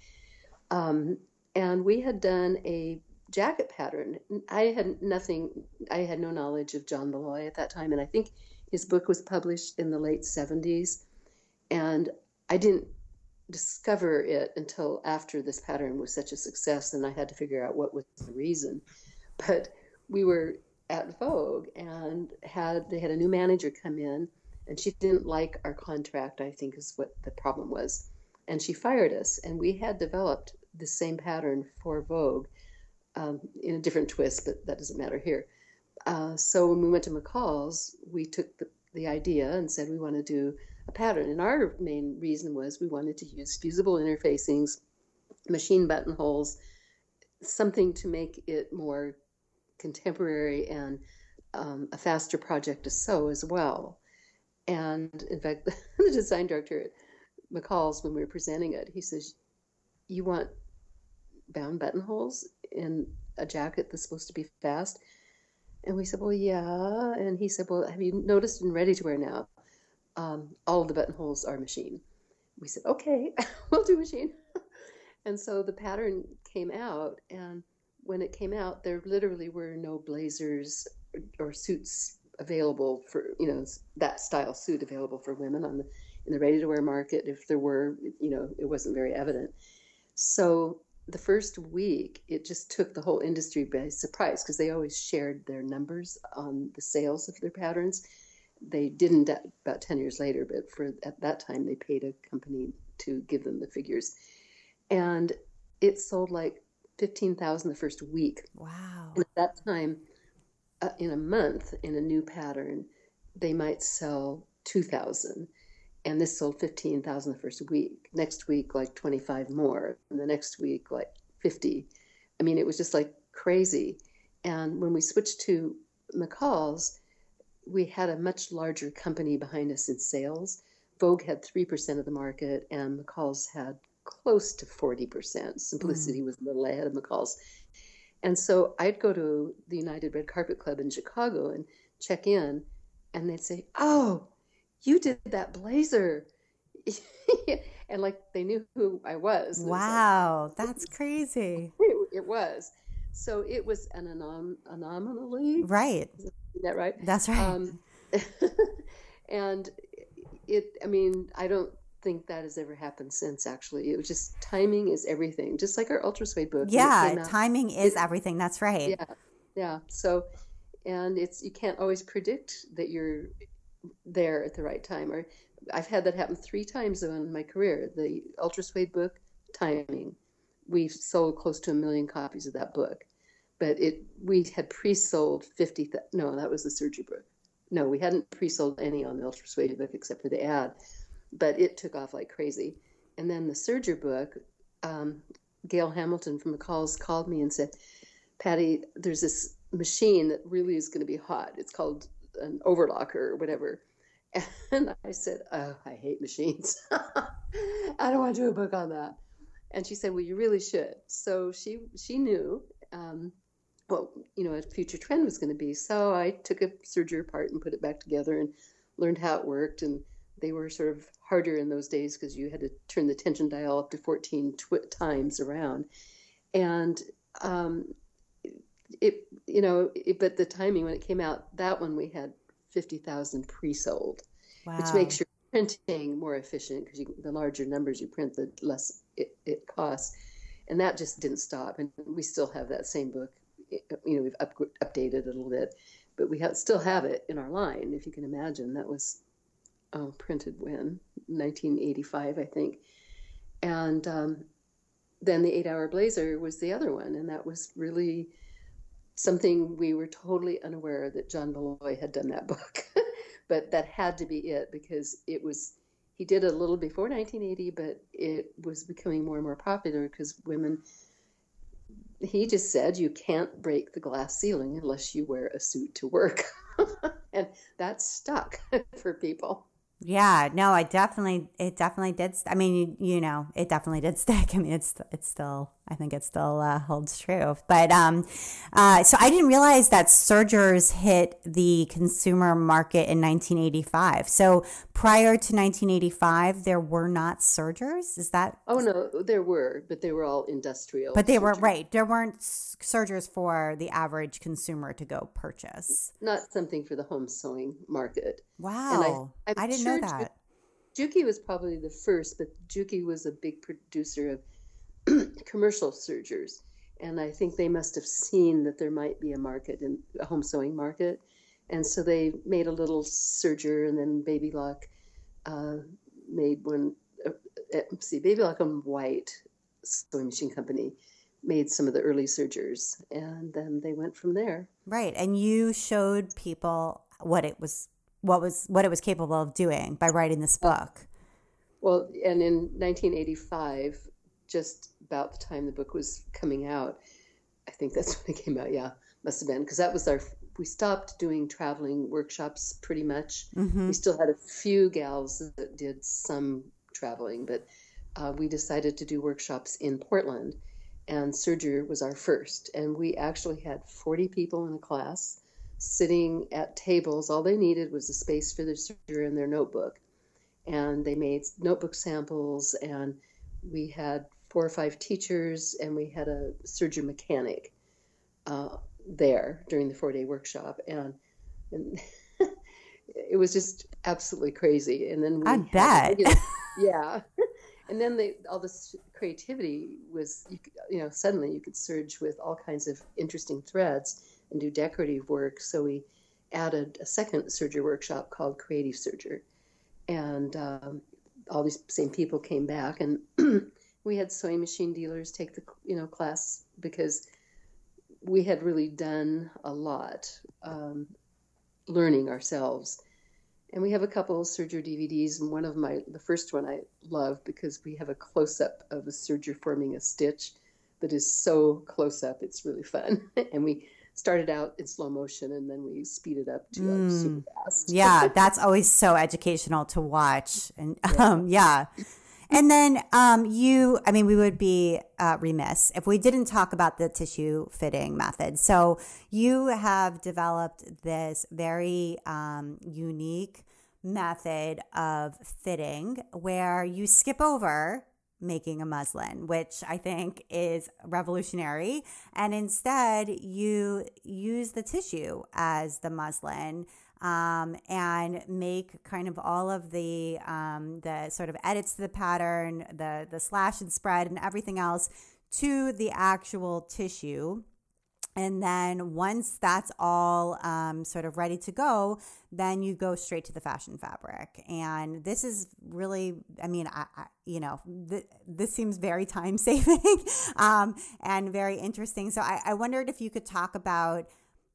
Um, and we had done a jacket pattern. I had nothing, I had no knowledge of John Molloy at that time, and I think his book was published in the late 70s. And I didn't discover it until after this pattern was such a success, and I had to figure out what was the reason. But we were at Vogue and had they had a new manager come in and she didn't like our contract, I think is what the problem was. And she fired us and we had developed the same pattern for Vogue um, in a different twist, but that doesn't matter here. Uh, so when we went to McCall's, we took the, the idea and said we want to do a pattern. And our main reason was we wanted to use fusible interfacings, machine buttonholes, something to make it more contemporary and um, a faster project to sew as well. And in fact, the design director at McCall's, when we were presenting it, he says, You want bound buttonholes in a jacket that's supposed to be fast? And we said, Well, yeah. And he said, Well, have you noticed in ready to wear now? Um, all of the buttonholes are machine. We said, Okay, we'll do machine. and so the pattern came out, and when it came out, there literally were no blazers or, suits available for you know that style suit available for women on the in the ready to wear market. If there were, you know, it wasn't very evident. So the first week, it just took the whole industry by surprise because they always shared their numbers on the sales of their patterns. They didn't uh, about 10 years later, but for at that time, they paid a company to give them the figures. And it sold like 15,000 the first week. Wow. And at that time, uh, in a month, in a new pattern, they might sell 2,000. And this sold 15,000 the first week. Next week, like 25 more. And the next week, like 50. I mean, it was just like crazy. And when we switched to McCall's, we had a much larger company behind us in sales. Vogue had 3% of the market, and McCall's had close to 40%. Simplicity mm. was a little ahead of McCall's. And so I'd go to the United Red Carpet Club in Chicago and check in, and they'd say, Oh, you did that blazer. and like they knew who I was. Wow, like, that's crazy. It, it, was. So it was an anom- anomaly. Right. Is that right? That's right. Um, and it, I mean, I don't think that has ever happened since actually it was just timing is everything just like our ultra suede book yeah timing is it, everything that's right yeah yeah so and it's you can't always predict that you're there at the right time or I've had that happen three times in my career. The Ultra Suede book, timing. We sold close to a million copies of that book, but it we had pre-sold fifty. No, that was the serger book. No, we hadn't pre-sold any on the Ultra Suede book except for the ad, but it took off like crazy. And then the serger book, um, Gail Hamilton from McCall's called me and said, "Pati, there's this machine that really is going to be hot. It's called an overlocker or whatever." And I said, Oh, I hate machines. I don't want to do a book on that. And she said, Well, you really should. So she she knew um, what you know a future trend was going to be. So I took a serger apart and put it back together and learned how it worked. And they were sort of harder in those days because you had to turn the tension dial up to 14 tw- times around. And um, it, you know, it, but the timing when it came out, that one we had 50,000 pre-sold, wow. which makes your printing more efficient because the larger numbers you print, the less it, it, costs. And that just didn't stop. And we still have that same book. You know, we've up, updated it a little bit, but we have, still have it in our line. If you can imagine, that was oh, printed when 1985, I think. And um, then the Eight Hour Blazer was the other one, and that was really something we were totally unaware that John Molloy had done that book, but that had to be it because it was he did a little before 1980, but it was becoming more and more popular because women. He just said you can't break the glass ceiling unless you wear a suit to work, and that stuck for people. Yeah, no, I definitely, it definitely did. St- I mean, you, you, know, it definitely did stick. I mean, it's, it's still, I think it still uh, holds true. But, um, uh, so I didn't realize that sergers hit the consumer market in 1985. So prior to 1985, there were not sergers. Is that? Oh no, there were, but they were all industrial. But they were right. There weren't sergers for the average consumer to go purchase. Not something for the home sewing market. Wow, and I, I, didn't sure know that. Juki was probably the first, but Juki was a big producer of commercial sergers, and I think they must have seen that there might be a market in a home sewing market, and so they made a little serger, and then Baby Lock uh, made one. Uh, uh see, Baby Lock and White Sewing Machine Company made some of the early sergers, and then they went from there. Right, and you showed people what it was what was what it was capable of doing by writing this book. Well, and in 1985, just about the time the book was coming out, I think that's when it came out. Yeah, must have been because that was our. We stopped doing traveling workshops pretty much. Mm-hmm. We still had a few gals that did some traveling, but uh, we decided to do workshops in Portland, and Serger was our first. And we actually had 40 people in a class sitting at tables. All they needed was a space for their serger and their notebook. And they made notebook samples, and we had four or five teachers, and we had a serger mechanic uh, there during the four day workshop. And, and it was just absolutely crazy. And then we I bet. You know, yeah. and then they, all this creativity was, you, you know, suddenly you could serge with all kinds of interesting threads and do decorative work. So we added a second serger workshop called Creative Serger. And um, all these same people came back, and we had sewing machine dealers take the you know class because we had really done a lot um, learning ourselves. And we have a couple of serger DVDs, and one of my the first one I love because we have a close up of a serger forming a stitch that is so close up, it's really fun. and we started out in slow motion and then we speed it up to mm. super fast. yeah, that's always so educational to watch. And yeah. um, yeah. And then um, you, I mean, we would be uh, remiss if we didn't talk about the tissue fitting method. So you have developed this very um, unique method of fitting where you skip over making a muslin, which I think is revolutionary. And instead, you use the tissue as the muslin. Um, and make kind of all of the um, the sort of edits to the pattern, the the slash and spread, and everything else to the actual tissue. and then once that's all um, sort of ready to go, then you go straight to the fashion fabric. And this is really, I mean, I, I you know, th- this seems very time saving um, and very interesting. So I, I wondered if you could talk about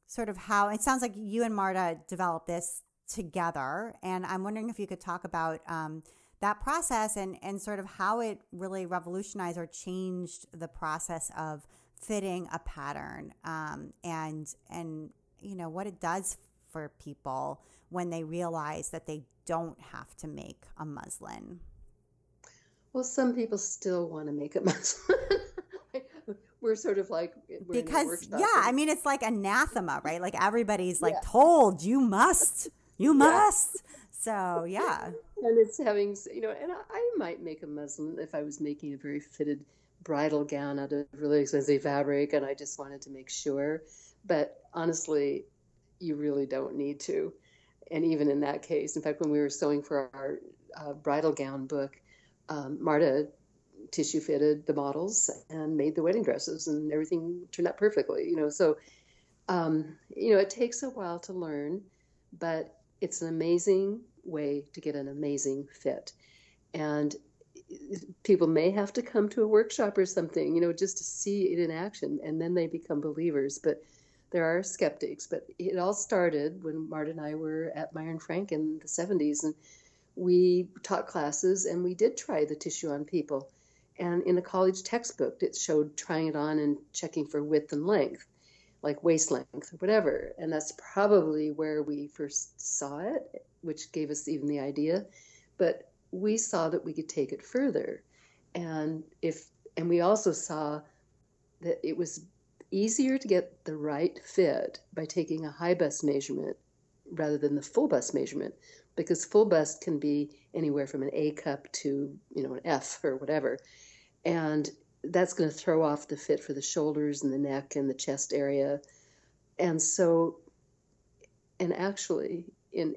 sort of how it sounds like you and Marta developed this together. And I'm wondering if you could talk about um, that process and, and sort of how it really revolutionized or changed the process of fitting a pattern um, and and you know what it does for people when they realize that they don't have to make a muslin well some people still want to make a muslin we're sort of like because yeah i mean it's like anathema right like everybody's like yeah. told you must you must yeah. so yeah and it's having you know and I, I might make a muslin if i was making a very fitted bridal gown out of really expensive fabric, and I just wanted to make sure. But honestly, you really don't need to. And even in that case, in fact, when we were sewing for our uh, bridal gown book, um, Marta tissue fitted the models and made the wedding dresses, and everything turned out perfectly. You know, so um, you know it takes a while to learn, but it's an amazing way to get an amazing fit. And people may have to come to a workshop or something, you know, just to see it in action, and then they become believers. But there are skeptics. But it all started when Marta and I were at Meier Frank in the 70s, and we taught classes, and we did try the tissue on people. And in a college textbook, it showed trying it on and checking for width and length, like waist length or whatever. And that's probably where we first saw it, which gave us even the idea. But we saw that we could take it further. And if and we also saw that it was easier to get the right fit by taking a high bust measurement rather than the full bust measurement because full bust can be anywhere from an A cup to, you know, an F or whatever. And that's going to throw off the fit for the shoulders and the neck and the chest area. And so and actually in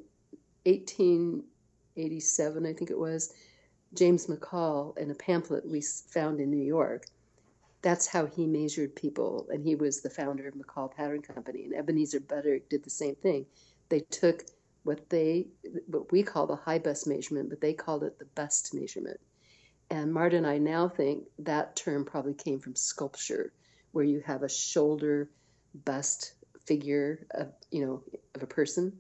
1887, I think it was, James McCall in a pamphlet we found in New York. That's how he measured people, and he was the founder of McCall Pattern Company. And Ebenezer Butterick did the same thing. They took what they what we call the high bust measurement, but they called it the bust measurement. And Marta and I now think that term probably came from sculpture, where you have a shoulder bust figure of you know of a person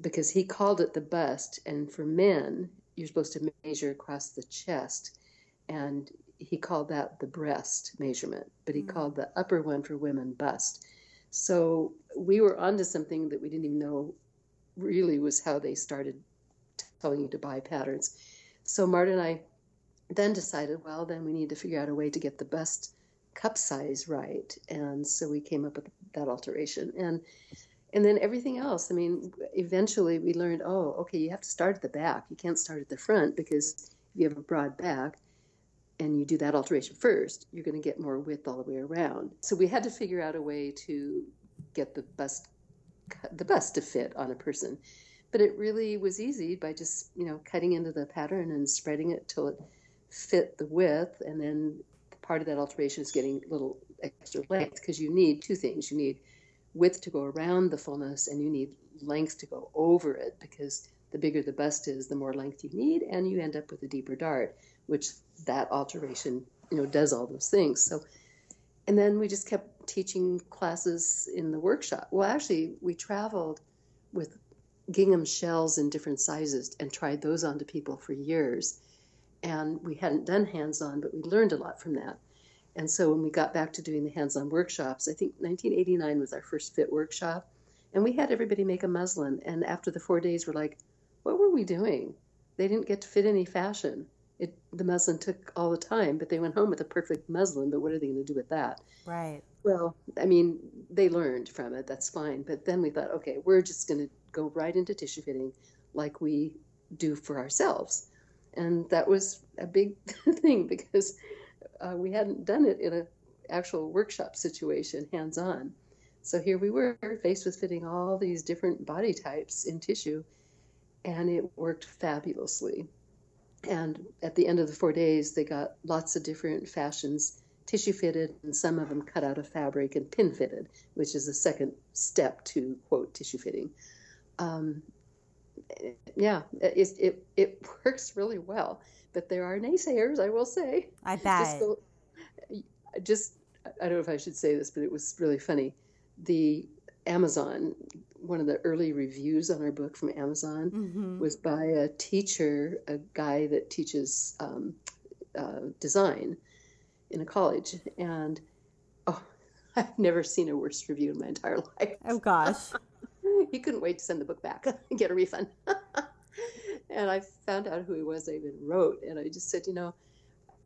because he called it the bust, and for men, you're supposed to measure across the chest, and he called that the breast measurement, but he mm-hmm. called the upper one for women bust. So we were onto something that we didn't even know really was how they started telling you to buy patterns. So Marta and I then decided, well, then we need to figure out a way to get the best cup size right, and so we came up with that alteration. And and then everything else i mean eventually we learned oh okay you have to start at the back. You can't start at the front because if you have a broad back and you do that alteration first you're going to get more width all the way around. So we had to figure out a way to get the bust the bust to fit on a person. But it really was easy by just you know cutting into the pattern and spreading it till it fit the width and then part of that alteration is getting a little extra length because you need two things you need width to go around the fullness and you need length to go over it because the bigger the bust is, the more length you need, and you end up with a deeper dart, which that alteration, you know, does all those things. So, and then we just kept teaching classes in the workshop. Well, actually, we traveled with gingham shells in different sizes and tried those onto people for years. And we hadn't done hands on, but we learned a lot from that. And so when we got back to doing the hands on workshops, I think 1989 was our first fit workshop. And we had everybody make a muslin. And after the four days, we're like, what were we doing? They didn't get to fit any fashion. It, the muslin took all the time, but they went home with a perfect muslin. But what are they going to do with that? Right. Well, I mean, they learned from it. That's fine. But then we thought, okay, we're just going to go right into tissue fitting like we do for ourselves. And that was a big thing because uh, we hadn't done it in an actual workshop situation, hands on. So here we were faced with fitting all these different body types in tissue, and it worked fabulously. And at the end of the four days, they got lots of different fashions tissue fitted, and some of them cut out of fabric and pin fitted, which is the second step to quote tissue fitting. Um, yeah, it, it, it works really well, but there are naysayers, I will say. I bet. Just, just I don't know if I should say this, but it was really funny. The Amazon, one of the early reviews on our book from Amazon mm-hmm. was by a teacher, a guy that teaches um, uh, design in a college, and oh, I've never seen a worse review in my entire life. Oh gosh, he couldn't wait to send the book back and get a refund. and I found out who he was. I even wrote, and I just said, you know,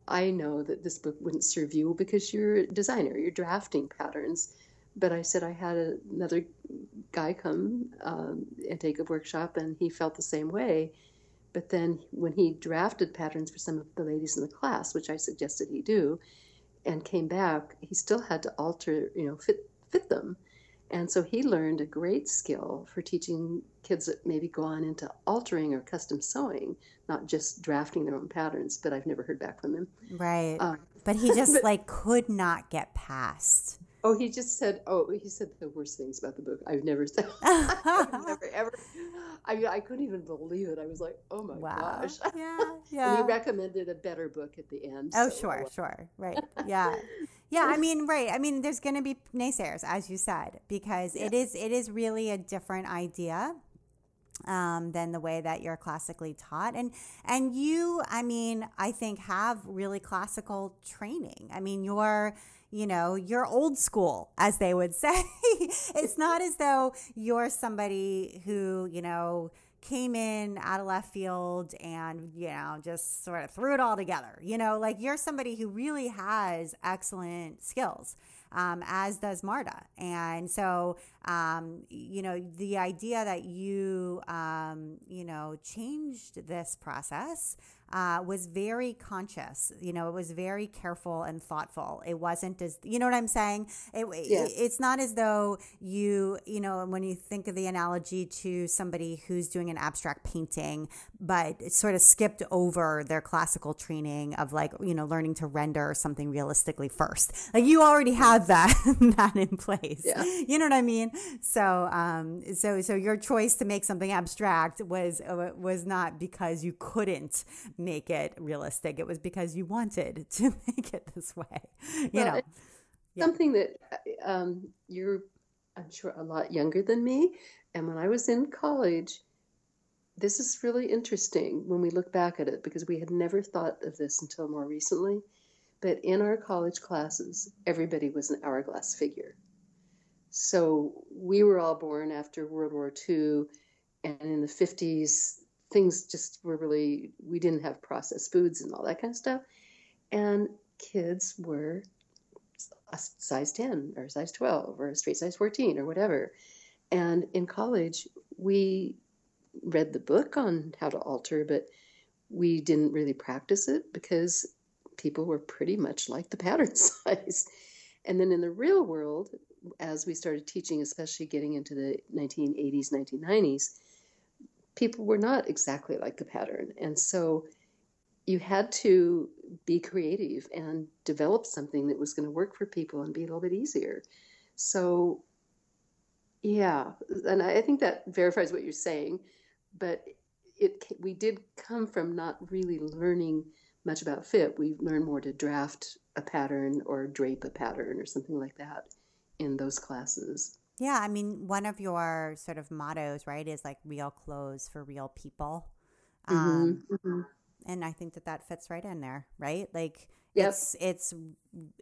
I know that this book wouldn't serve you because you're a designer, you're drafting patterns. But I said I had another guy come um, and take a workshop, and he felt the same way. But then when he drafted patterns for some of the ladies in the class, which I suggested he do, and came back, he still had to alter, you know, fit fit them. And so he learned a great skill for teaching kids that maybe go on into altering or custom sewing, not just drafting their own patterns. But I've never heard back from him. Right. Uh, but he just but, like could not get past Oh, he just said, oh, he said the worst things about the book. I've never said, I've never ever. I mean, I couldn't even believe it. I was like, oh my wow. gosh. Yeah, yeah. he recommended a better book at the end. Oh, so. sure, sure, right, yeah, yeah. I mean, right. I mean, there's going to be naysayers, as you said, because yeah. it is it is really a different idea um, than the way that you're classically taught. And and you, I mean, I think have really classical training. I mean, you're you know, you're old school, as they would say. it's not as though you're somebody who, you know, came in out of left field and, you know, just sort of threw it all together. You know, like you're somebody who really has excellent skills. Um, as does Marta. And so, um, you know, the idea that you, um, you know, changed this process uh, was very conscious. You know, it was very careful and thoughtful. It wasn't as, you know what I'm saying? It, it's not as though you, you know, when you think of the analogy to somebody who's doing an abstract painting, but it sort of skipped over their classical training of like, you know, learning to render something realistically first. Like you already have that, that in place. Yeah. You know what I mean? So, um, so, so your choice to make something abstract was, uh, was not because you couldn't make it realistic. It was because you wanted to make it this way. You well, know, something that um, you're, I'm sure, a lot younger than me. And when I was in college, this is really interesting when we look back at it because we had never thought of this until more recently. But in our college classes, everybody was an hourglass figure. So we were all born after World War II, and in the 50s, things just were really we didn't have processed foods and all that kind of stuff. And kids were a size 10 or a size 12 or a straight size 14 or whatever. And in college we read the book on how to alter but we didn't really practice it because people were pretty much like the pattern size. And then in the real world as we started teaching especially getting into the 1980s 1990s people were not exactly like the pattern. And so you had to be creative and develop something that was going to work for people and be a little bit easier. So, yeah, and I think that verifies what you're saying, but it we did come from not really learning much about fit. We learned more to draft a pattern or drape a pattern or something like that in those classes. Yeah, I mean, one of your sort of mottos, right, is like real clothes for real people. Mm-hmm, um, mm-hmm. And I think that that fits right in there, right? Like yep. it's it's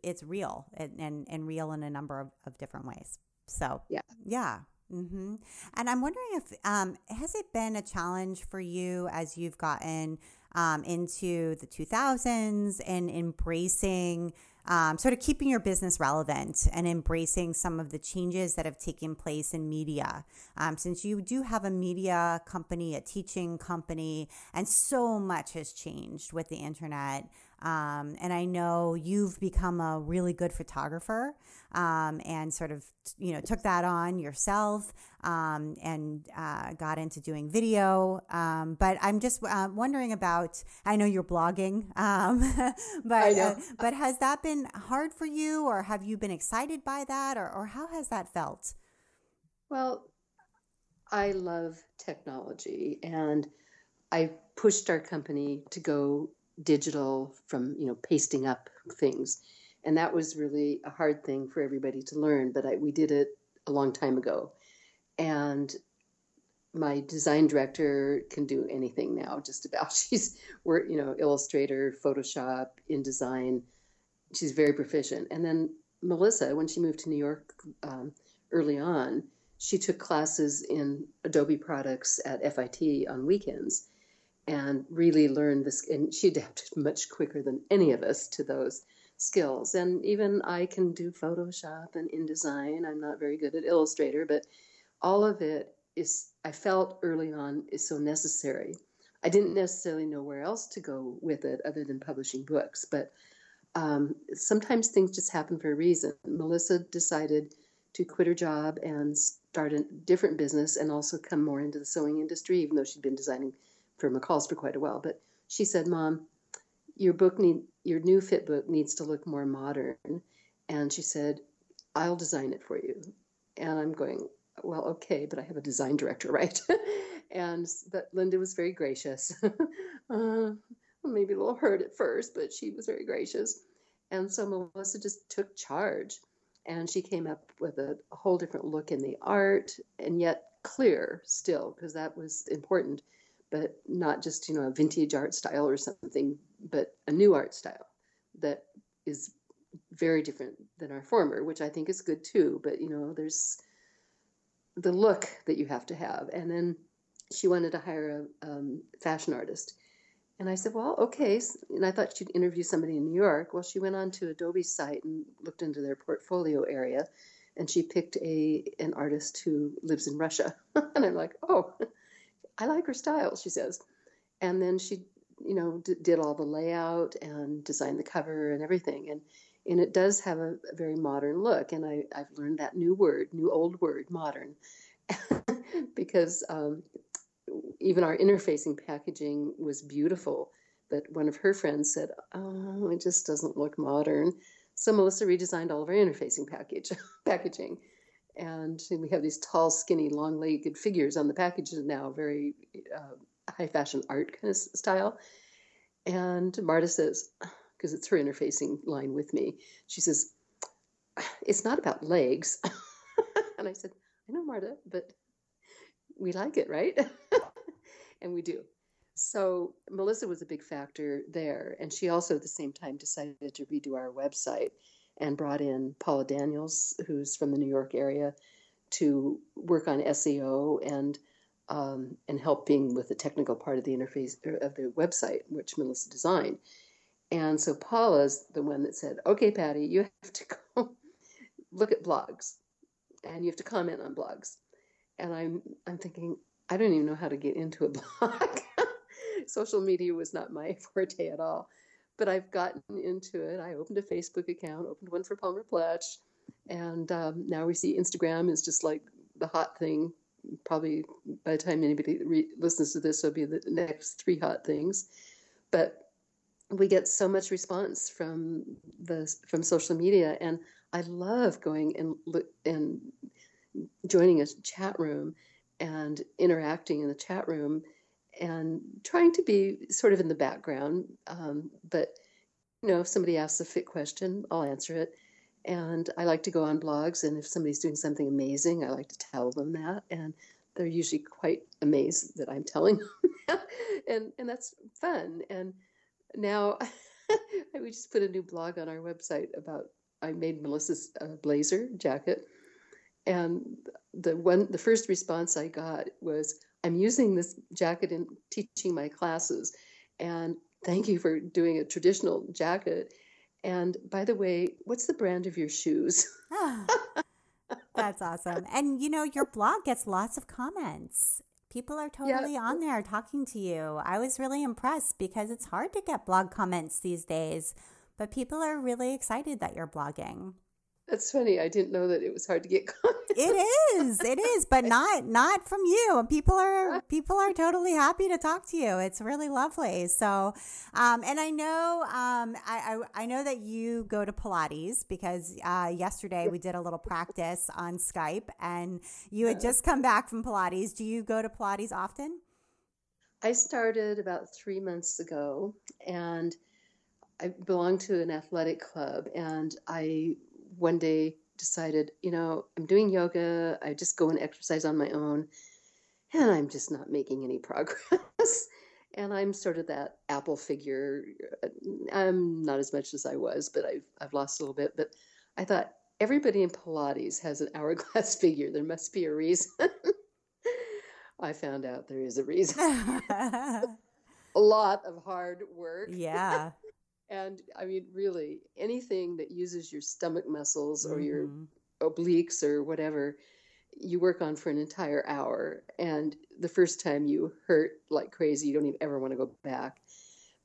it's real and, and, and real in a number of, of different ways. So yeah, yeah. Mm-hmm. And I'm wondering if um, has it been a challenge for you as you've gotten um, into the 2000s and embracing um, sort of keeping your business relevant and embracing some of the changes that have taken place in media. Um, since you do have a media company, a teaching company, and so much has changed with the internet. Um, and I know you've become a really good photographer um, and sort of, you know, took that on yourself um, and uh, got into doing video. Um, but I'm just uh, wondering about, I know you're blogging, um, but, uh, but has that been hard for you or have you been excited by that or, or how has that felt? Well, I love technology and I pushed our company to go digital from, you know, pasting up things. And that was really a hard thing for everybody to learn, but I, we did it a long time ago. And my design director can do anything now, just about. She's, we're, you know, Illustrator, Photoshop, InDesign. She's very proficient. And then Melissa, when she moved to New York um, early on, she took classes in Adobe products at FIT on weekends and really learned this. And she adapted much quicker than any of us to those skills. And even I can do Photoshop and InDesign. I'm not very good at Illustrator, but all of it is, I felt early on, is so necessary. I didn't necessarily know where else to go with it other than publishing books, but um, sometimes things just happen for a reason. Melissa decided to quit her job and start a different business and also come more into the sewing industry, even though she'd been designing for McCall's for quite a while. But she said, Mom, your book need your new fit book needs to look more modern. And she said, I'll design it for you. And I'm going, well, okay, but I have a design director, right? and but Linda was very gracious. uh, maybe a little hurt at first, but she was very gracious. And so Melissa just took charge and she came up with a, a whole different look in the art and yet clear still, because that was important, but not just, you know, a vintage art style or something, but a new art style that is very different than our former, which I think is good too. But, you know, there's the look that you have to have. And then she wanted to hire a um, fashion artist. And I said, well, okay. And I thought she'd interview somebody in New York. Well, she went on to Adobe's site and looked into their portfolio area, and she picked a an artist who lives in Russia. and I'm like, oh, I like her style, she says. And then she, you know, d- did all the layout and designed the cover and everything. And and it does have a, a very modern look. And I, I've learned that new word, new old word, modern, because um, even our interfacing packaging was beautiful. But one of her friends said, "Oh, it just doesn't look modern." So Melissa redesigned all of our interfacing package packaging, and we have these tall, skinny, long-legged figures on the packages now, very uh, high fashion art kind of style. And Marta says, because it's her interfacing line with me, she says, "It's not about legs." and I said, "I know, Marta, but we like it, right?" and we do. So Melissa was a big factor there, and she also at the same time decided to redo our website and brought in Paula Daniels, who's from the New York area, to work on SEO and um, and helping with the technical part of the interface er, of the website, which Melissa designed. And so Paula's the one that said, "Okay, Pati, you have to go look at blogs, and you have to comment on blogs." And I'm I'm thinking, I don't even know how to get into a blog. Social media was not my forte at all. But I've gotten into it. I opened a Facebook account, opened one for Palmer Pletsch, and um, now we see Instagram is just like the hot thing. Probably by the time anybody re- listens to this, it'll be the next three hot things. But we get so much response from the from social media, and I love going and and joining a chat room and interacting in the chat room and trying to be sort of in the background. Um, but, you know, if somebody asks a fit question, I'll answer it. And I like to go on blogs, and if somebody's doing something amazing, I like to tell them that. And they're usually quite amazed that I'm telling them. And, and that's fun. And now we just put a new blog on our website about I made Melissa's uh, blazer jacket and the one the first response I got was, "I'm using this jacket in teaching my classes, and thank you for doing a traditional jacket." And by the way, what's the brand of your shoes? That's awesome. And you know, your blog gets lots of comments. People are totally yeah. on there talking to you. I was really impressed because it's hard to get blog comments these days, but people are really excited that you're blogging. That's funny. I didn't know that it was hard to get comments. It is. It is, but not not from you. People are people are totally happy to talk to you. It's really lovely. So, um, and I know um, I, I, I know that you go to Pilates because uh, yesterday we did a little practice on Skype, and you had just come back from Pilates. Do you go to Pilates often? I started about three months ago, and I belong to an athletic club, and I one day decided, you know, I'm doing yoga. I just go and exercise on my own, and I'm just not making any progress. and I'm sort of that apple figure. I'm not as much as I was, but I've I've lost a little bit. But I thought everybody in Pilates has an hourglass figure. There must be a reason. I found out there is a reason. a lot of hard work. Yeah. And I mean, really, anything that uses your stomach muscles or mm-hmm. your obliques or whatever, you work on for an entire hour. And the first time you hurt like crazy, you don't even ever want to go back.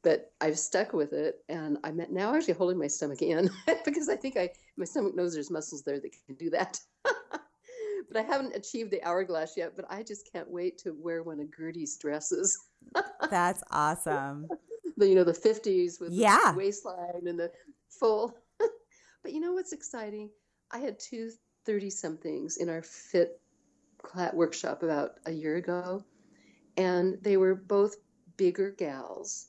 But I've stuck with it, and I'm now actually holding my stomach in because I think I my stomach knows there's muscles there that can do that. but I haven't achieved the hourglass yet. But I just can't wait to wear one of Gertie's dresses. That's awesome the you know the 50s with yeah. the waistline and the full but you know what's exciting? I had two 30 somethings in our fit workshop about a year ago and they were both bigger gals.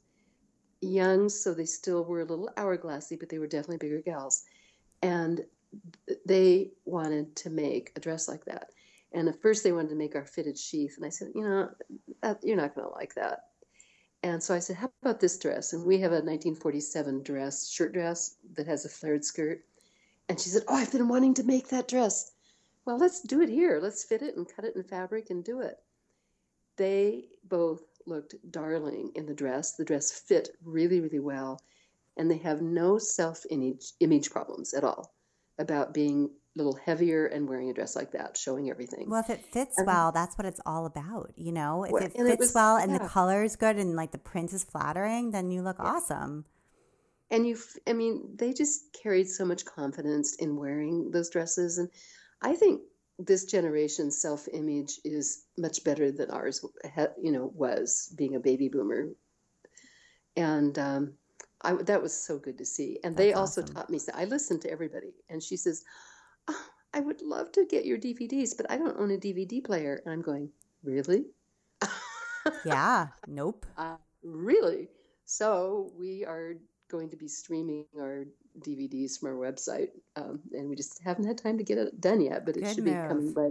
Young so they still were a little hourglassy but they were definitely bigger gals. And they wanted to make a dress like that. And at first they wanted to make our fitted sheath and i said you know that, you're not going to like that and so I said, How about this dress? And we have a 1947 dress, shirt dress that has a flared skirt. And she said, Oh, I've been wanting to make that dress. Well, let's do it here. Let's fit it and cut it in fabric and do it. They both looked darling in the dress. The dress fit really, really well. And they have no self image problems at all about being little heavier and wearing a dress like that, showing everything. Well, if it fits and, well, that's what it's all about, you know. If well, it fits it was, well and yeah. the color is good and like the print is flattering, then you look yeah. awesome. And you, I mean, they just carried so much confidence in wearing those dresses, and I think this generation's self-image is much better than ours, you know, was being a baby boomer. And um, I, that was so good to see. And That's they also awesome. taught me. So I listened to everybody, and she says, I would love to get your DVDs, but I don't own a DVD player. And I'm going, really? yeah, nope. Uh, really? So we are going to be streaming our DVDs from our website, um, and we just haven't had time to get it done yet. But it Good should move. be coming by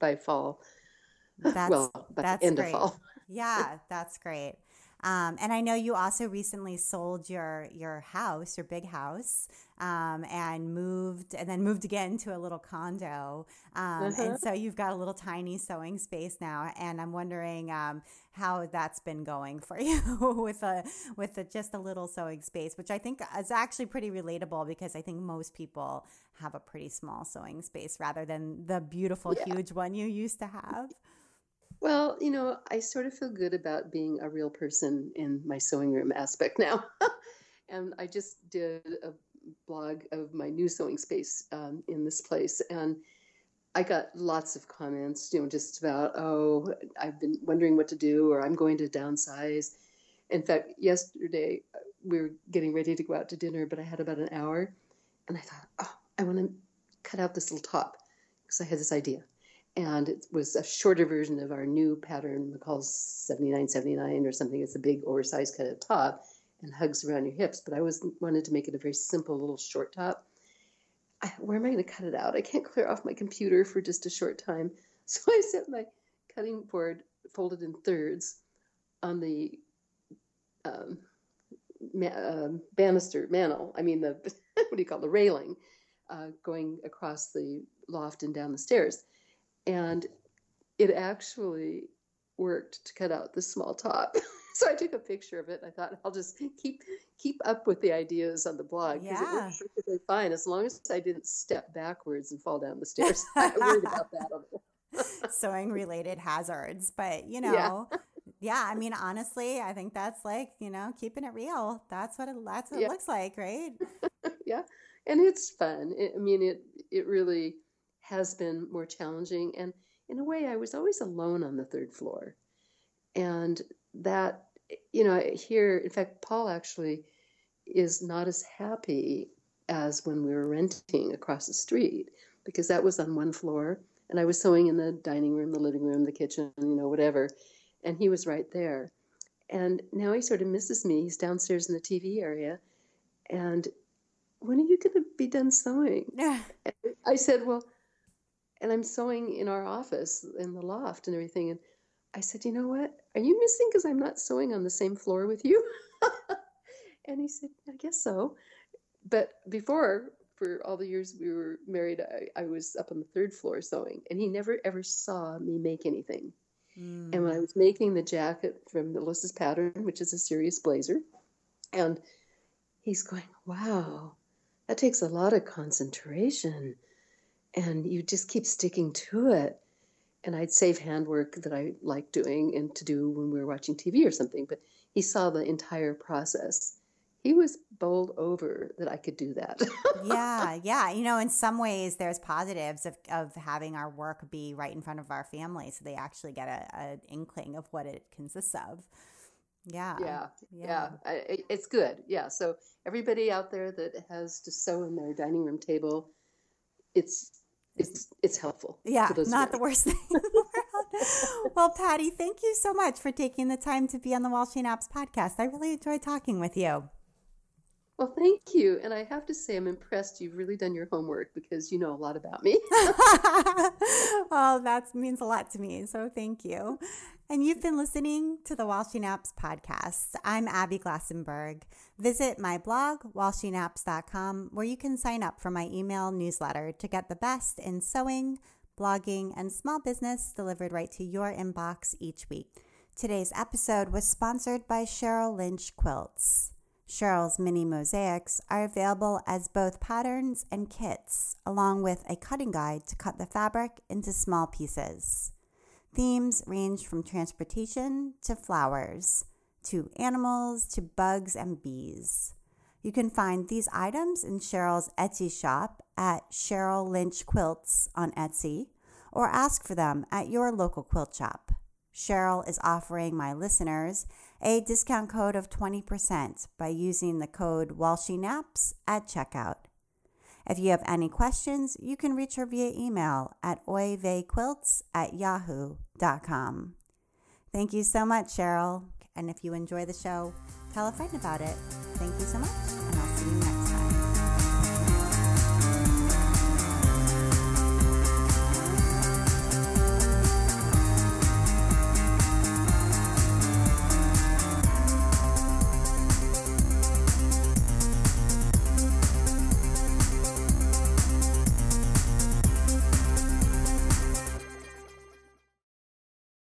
by fall. That's, well, by that's end great. of fall. yeah, that's great. Um, and I know you also recently sold your your house, your big house, um, and moved, and then moved again to a little condo. Um, uh-huh. And so you've got a little tiny sewing space now. And I'm wondering um, how that's been going for you with a with a, just a little sewing space, which I think is actually pretty relatable because I think most people have a pretty small sewing space rather than the beautiful, yeah. huge one you used to have. Well, you know, I sort of feel good about being a real person in my sewing room aspect now. and I just did a blog of my new sewing space um, in this place. And I got lots of comments, you know, just about, oh, I've been wondering what to do, or I'm going to downsize. In fact, yesterday uh, we were getting ready to go out to dinner, but I had about an hour. And I thought, oh, I want to cut out this little top because I had this idea and it was a shorter version of our new pattern McCall's 7979 or something. It's a big oversized cut of top and hugs around your hips. But I was wanted to make it a very simple little short top. I, where am I going to cut it out? I can't clear off my computer for just a short time. So I set my cutting board folded in thirds on the um, ma- uh, banister mantle. I mean the what do you call it, the railing, uh, going across the loft and down the stairs and it actually worked to cut out the small top. so I took a picture of it. And I thought I'll just keep keep up with the ideas on the blog because yeah. it worked perfectly fine as long as I didn't step backwards and fall down the stairs. I worried about that. sewing related hazards. But, you know, yeah. yeah. I mean, honestly, I think that's like, you know, keeping it real. That's what it, that's what yeah. it looks like, right? yeah. And it's fun. It, I mean, it, it really has been more challenging. And in a way, I was always alone on the third floor. And that, you know, here, in fact, Paul actually is not as happy as when we were renting across the street because that was on one floor and I was sewing in the dining room, the living room, the kitchen, you know, whatever. And he was right there. And now he sort of misses me. He's downstairs in the TV area. And when are you going to be done sewing? Yeah. I said, well, and I'm sewing in our office in the loft and everything. And I said, you know what? Are you missing because I'm not sewing on the same floor with you? and he said, I guess so. But before, for all the years we were married, I, I was up on the third floor sewing, and he never ever saw me make anything. Mm. And when I was making the jacket from Melissa's pattern, which is a serious blazer, and he's going, Wow, that takes a lot of concentration. And you just keep sticking to it. And I'd save handwork that I like doing and to do when we were watching TV or something. But he saw the entire process he was bowled over that I could do that. yeah, yeah. You know, in some ways, there's positives of, of having our work be right in front of our family, so they actually get a, an inkling of what it consists of. Yeah, yeah, yeah. yeah. I, it's good. Yeah. So everybody out there that has to sew in their dining room table, it's it's it's helpful. Yeah, not the worst thing in the world. well, Pati, thank you so much for taking the time to be on the While She Naps podcast. I really enjoyed talking with you. Well, thank you. And I have to say, I'm impressed. You've really done your homework because you know a lot about me. well, that means a lot to me. So thank you. And you've been listening to the While She Naps podcast. I'm Abby Glassenberg. Visit my blog, whileshenaps.com, where you can sign up for my email newsletter to get the best in sewing, blogging, and small business delivered right to your inbox each week. Today's episode was sponsored by Cheryl Lynch Quilts. Cheryl's mini mosaics are available as both patterns and kits, along with a cutting guide to cut the fabric into small pieces. Themes range from transportation to flowers, to animals to bugs and bees. You can find these items in Cheryl's Etsy shop at Cheryl Lynch Quilts on Etsy, or ask for them at your local quilt shop. Cheryl is offering my listeners a discount code of 20% by using the code WhileSheNaps at checkout. If you have any questions, you can reach her via email at oivequilts at yahoo.com. Thank you so much, Cheryl. And if you enjoy the show, tell a friend about it. Thank you so much.